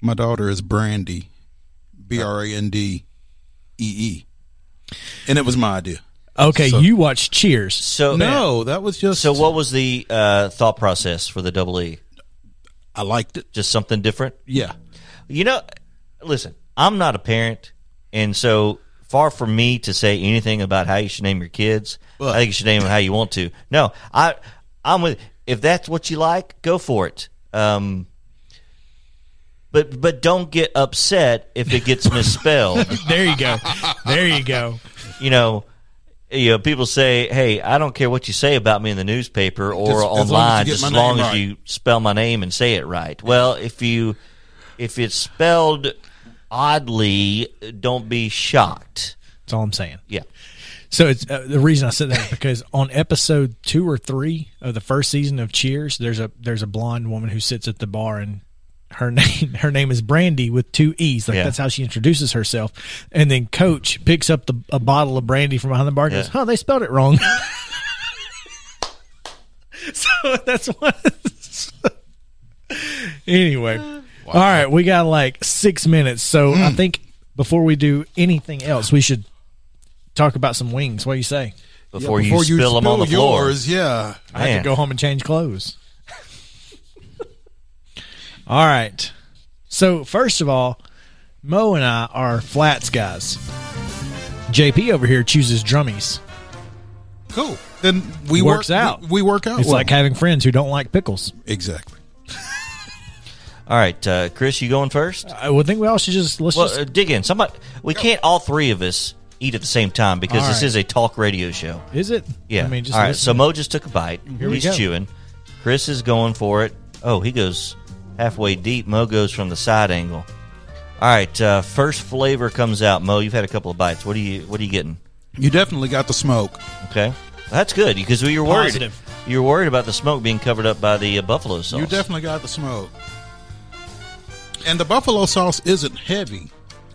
My daughter is Brandy, B R A N D E E, and it was my idea. Okay, So- you watch Cheers. So No, that was just. So what was the uh, thought process for the double E? I liked it. Just something different? Yeah, You know, listen, I'm not a parent, and so far from me to say anything about how you should name your kids. I think you should name them how you want to. No, I, I'm with. If that's what you like, go for it. Um, but but don't get upset if it gets misspelled. *laughs* There you go. There you go. you know, you know, people say, "Hey, I don't care what you say about me in the newspaper or Just as long as you online, get just my as long as right." you spell my name and say it right." Well, if you if it's spelled oddly, don't be shocked. That's all I'm saying. Yeah, So it's uh, the reason I said that is because on episode two or three of the first season of Cheers, there's a there's a blonde woman who sits at the bar and her *laughs* name her name is Brandy with two e's. Like Yeah. that's how she introduces herself. And then Coach picks up the a bottle of brandy from behind the bar and goes, Yeah. "Huh, they spelled it wrong." *laughs* so *laughs* that's what. anyway, all right, we got like six minutes, so I hmm. think before we do anything else, we should talk about some wings. What do you say? before, Before you spill them on the floor. yours, yeah. I had Man. to go home and change clothes. all right. So first of all, Mo and I are flats guys. JP over here chooses drummies. Cool. Then we Works work, out. We, we work out. It's well. like having friends who don't like pickles. exactly. All right, uh, Chris, you going first? I would think we all should just let's Well, just uh, dig in. Somebody, we can't all three of us eat at the same time because All this right. is a talk radio show. is it? Yeah. I mean, just all right. So to- Mo just took a bite. Here we He's go. chewing. Chris is going for it. Oh, he goes halfway deep. Mo goes from the side angle. All right. Uh, first flavor comes out. Mo, you've had a couple of bites. What are you What are you getting? You definitely got the smoke. Okay, that's good because we were worried. Positive. You were worried about the smoke being covered up by the uh, buffalo sauce. You definitely got the smoke. And the buffalo sauce isn't heavy,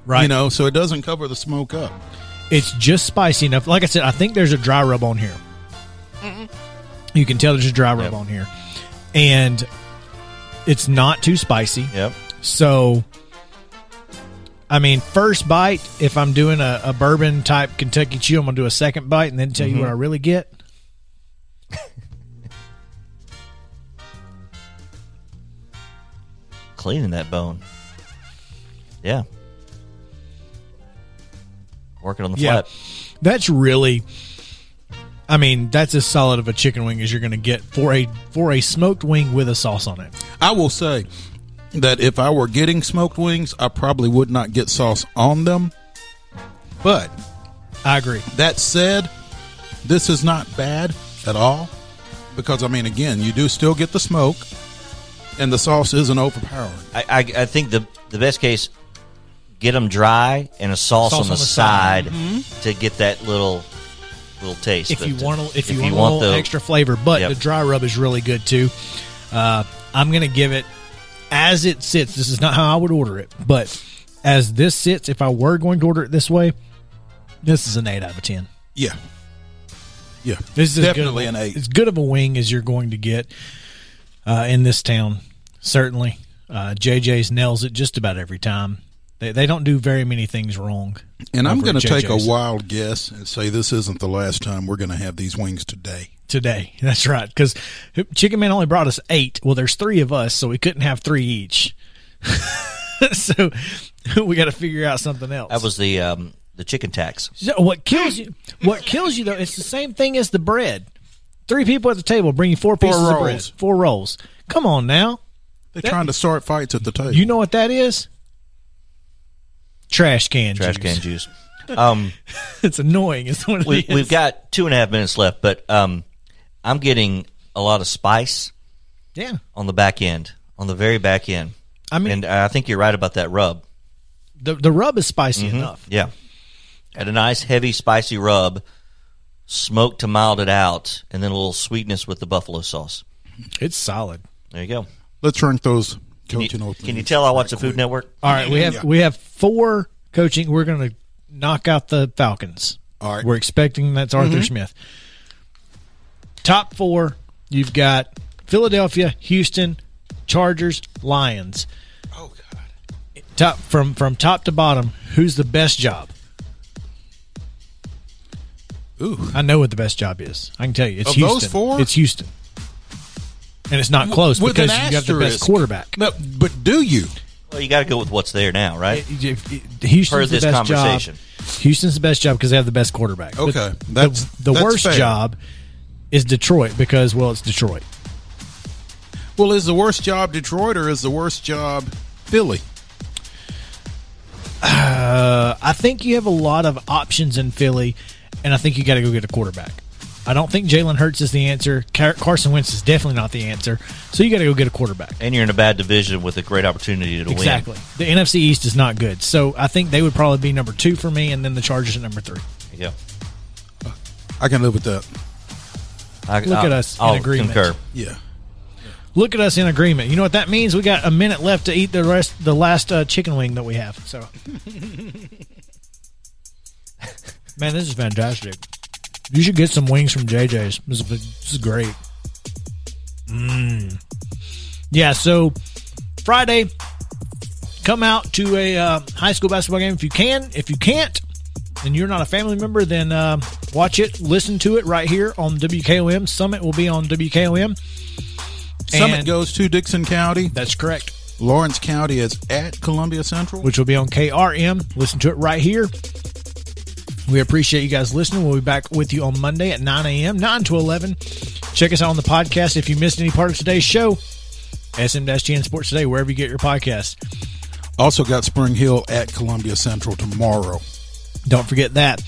right. you know, so it doesn't cover the smoke up. It's just spicy enough. Like I said, I think there's a dry rub on here. You can tell there's a dry rub Yep. on here, and it's not too spicy. Yep. So, I mean, first bite, if I'm doing a, a bourbon type Kentucky chew, I'm going to do a second bite and then tell you what mm-hmm. I really get. Cleaning that bone. Yeah. Working on the Yeah. flap. That's really, I mean, that's as solid of a chicken wing as you're going to get for a for a smoked wing with a sauce on it. I will say that if I were getting smoked wings, I probably would not get sauce on them. But I agree. that said, this is not bad at all because, I mean, again, you do still get the smoke and the sauce isn't overpowering. I, I, I think the the best case, get them dry and a sauce, Sauce on the, on the side. side, to get that little little taste. if But, you want a, if, you, want, a little the extra flavor. But Yep. the dry rub is really good too. Uh, I'm gonna give it as it sits. This is not how I would order it, but as this sits, if I were going to order it this way, this is an eight out of ten. Yeah. Yeah. This is as good of definitely a- an eight. As good of a wing as you're going to get uh, in this town. Certainly, uh, JJ's nails it just about every time. They they don't do very many things wrong. And I'm going to take a wild guess and say this isn't the last time we're going to have these wings today. today. *laughs* That's right. Because Chicken Man only brought us eight. Well, there's three of us, so we couldn't have three each. *laughs* so *laughs* we got to figure out something else. that was the um, the chicken tax. So what kills you. What kills you though? It's the same thing as the bread. Three people at the table bring you four pieces of bread, rolls. four rolls. Come on now. They're That- trying to start fights at the table. You know what that is? Trash can. Trash juice. can juice. Um, *laughs* it's annoying. It's what it we, is. we've got two and a half minutes left, but um, I'm getting a lot of spice yeah. on the back end, on the very back end. I mean, and I think you're right about that rub. the the rub is spicy Mm-hmm. enough. Yeah. Had a nice, heavy, spicy rub, smoked to mild it out, and then a little sweetness with the buffalo sauce. It's solid. There you go. Let's rank those Can you, coaching openings. can you tell I watch the Food quick. Network? All right, we have Yeah. we have four coaching. We're going to knock out the Falcons. All right. We're expecting that's Arthur mm-hmm. Smith. Top four, you've got Philadelphia, Houston, Chargers, Lions. Oh, God. Top from from top to bottom, who's the best job? Ooh. I know what the best job is. I can tell you, it's Of Houston. those four? it's Houston, and it's not close With because you got the best asterisk. quarterback. No, but do you? Well, you got to go with what's there now, right? Houston's Per the this best conversation. job. Houston's the best job because they have the best quarterback. But Okay, the- that's- the, that's worst fair. job is Detroit because well, it's Detroit. Well, is the worst job Detroit or is the worst job Philly? Uh, I think you have a lot of options in Philly, and I think you got to go get a quarterback. I don't think Jalen Hurts is the answer. Car- Carson Wentz is definitely not the answer. So you got to go get a quarterback. And you're in a bad division with a great opportunity to Exactly. win. Exactly. The NFC East is not good. So I think they would probably be number two for me, and then the Chargers at number three. Yeah. I can live with that. I, Look I'll- at us in I'll agreement. concur. Yeah. Look at us in agreement. You know what that means? We got a minute left to eat the rest, the last uh, chicken wing that we have. So, *laughs* man, this is fantastic. You should get some wings from JJ's. This is, this is great. Mmm. Yeah. So Friday, come out to a uh, high school basketball game if you can. If you can't, and you're not a family member, then uh, watch it, listen to it right here on WKOM. Summit will be on WKOM. Summit And- goes to Dickson County. That's correct. Lawrence County is at Columbia Central. which will be on KRM. Listen to it right here. We appreciate you guys listening. We'll be back with you on Monday at 9 a.m., 9 to 11. Check us out on the podcast if you missed any part of today's show. SM-GN Sports Today, wherever you get your podcast. Also got Spring Hill at Columbia Central tomorrow. Don't forget that.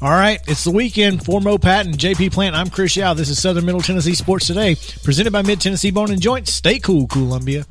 All right, it's the weekend for Mo Patton, JP Plant. I'm Chris Yao. This is Southern Middle Tennessee Sports Today, presented by Mid Tennessee Bone and Joint. Stay cool, Columbia.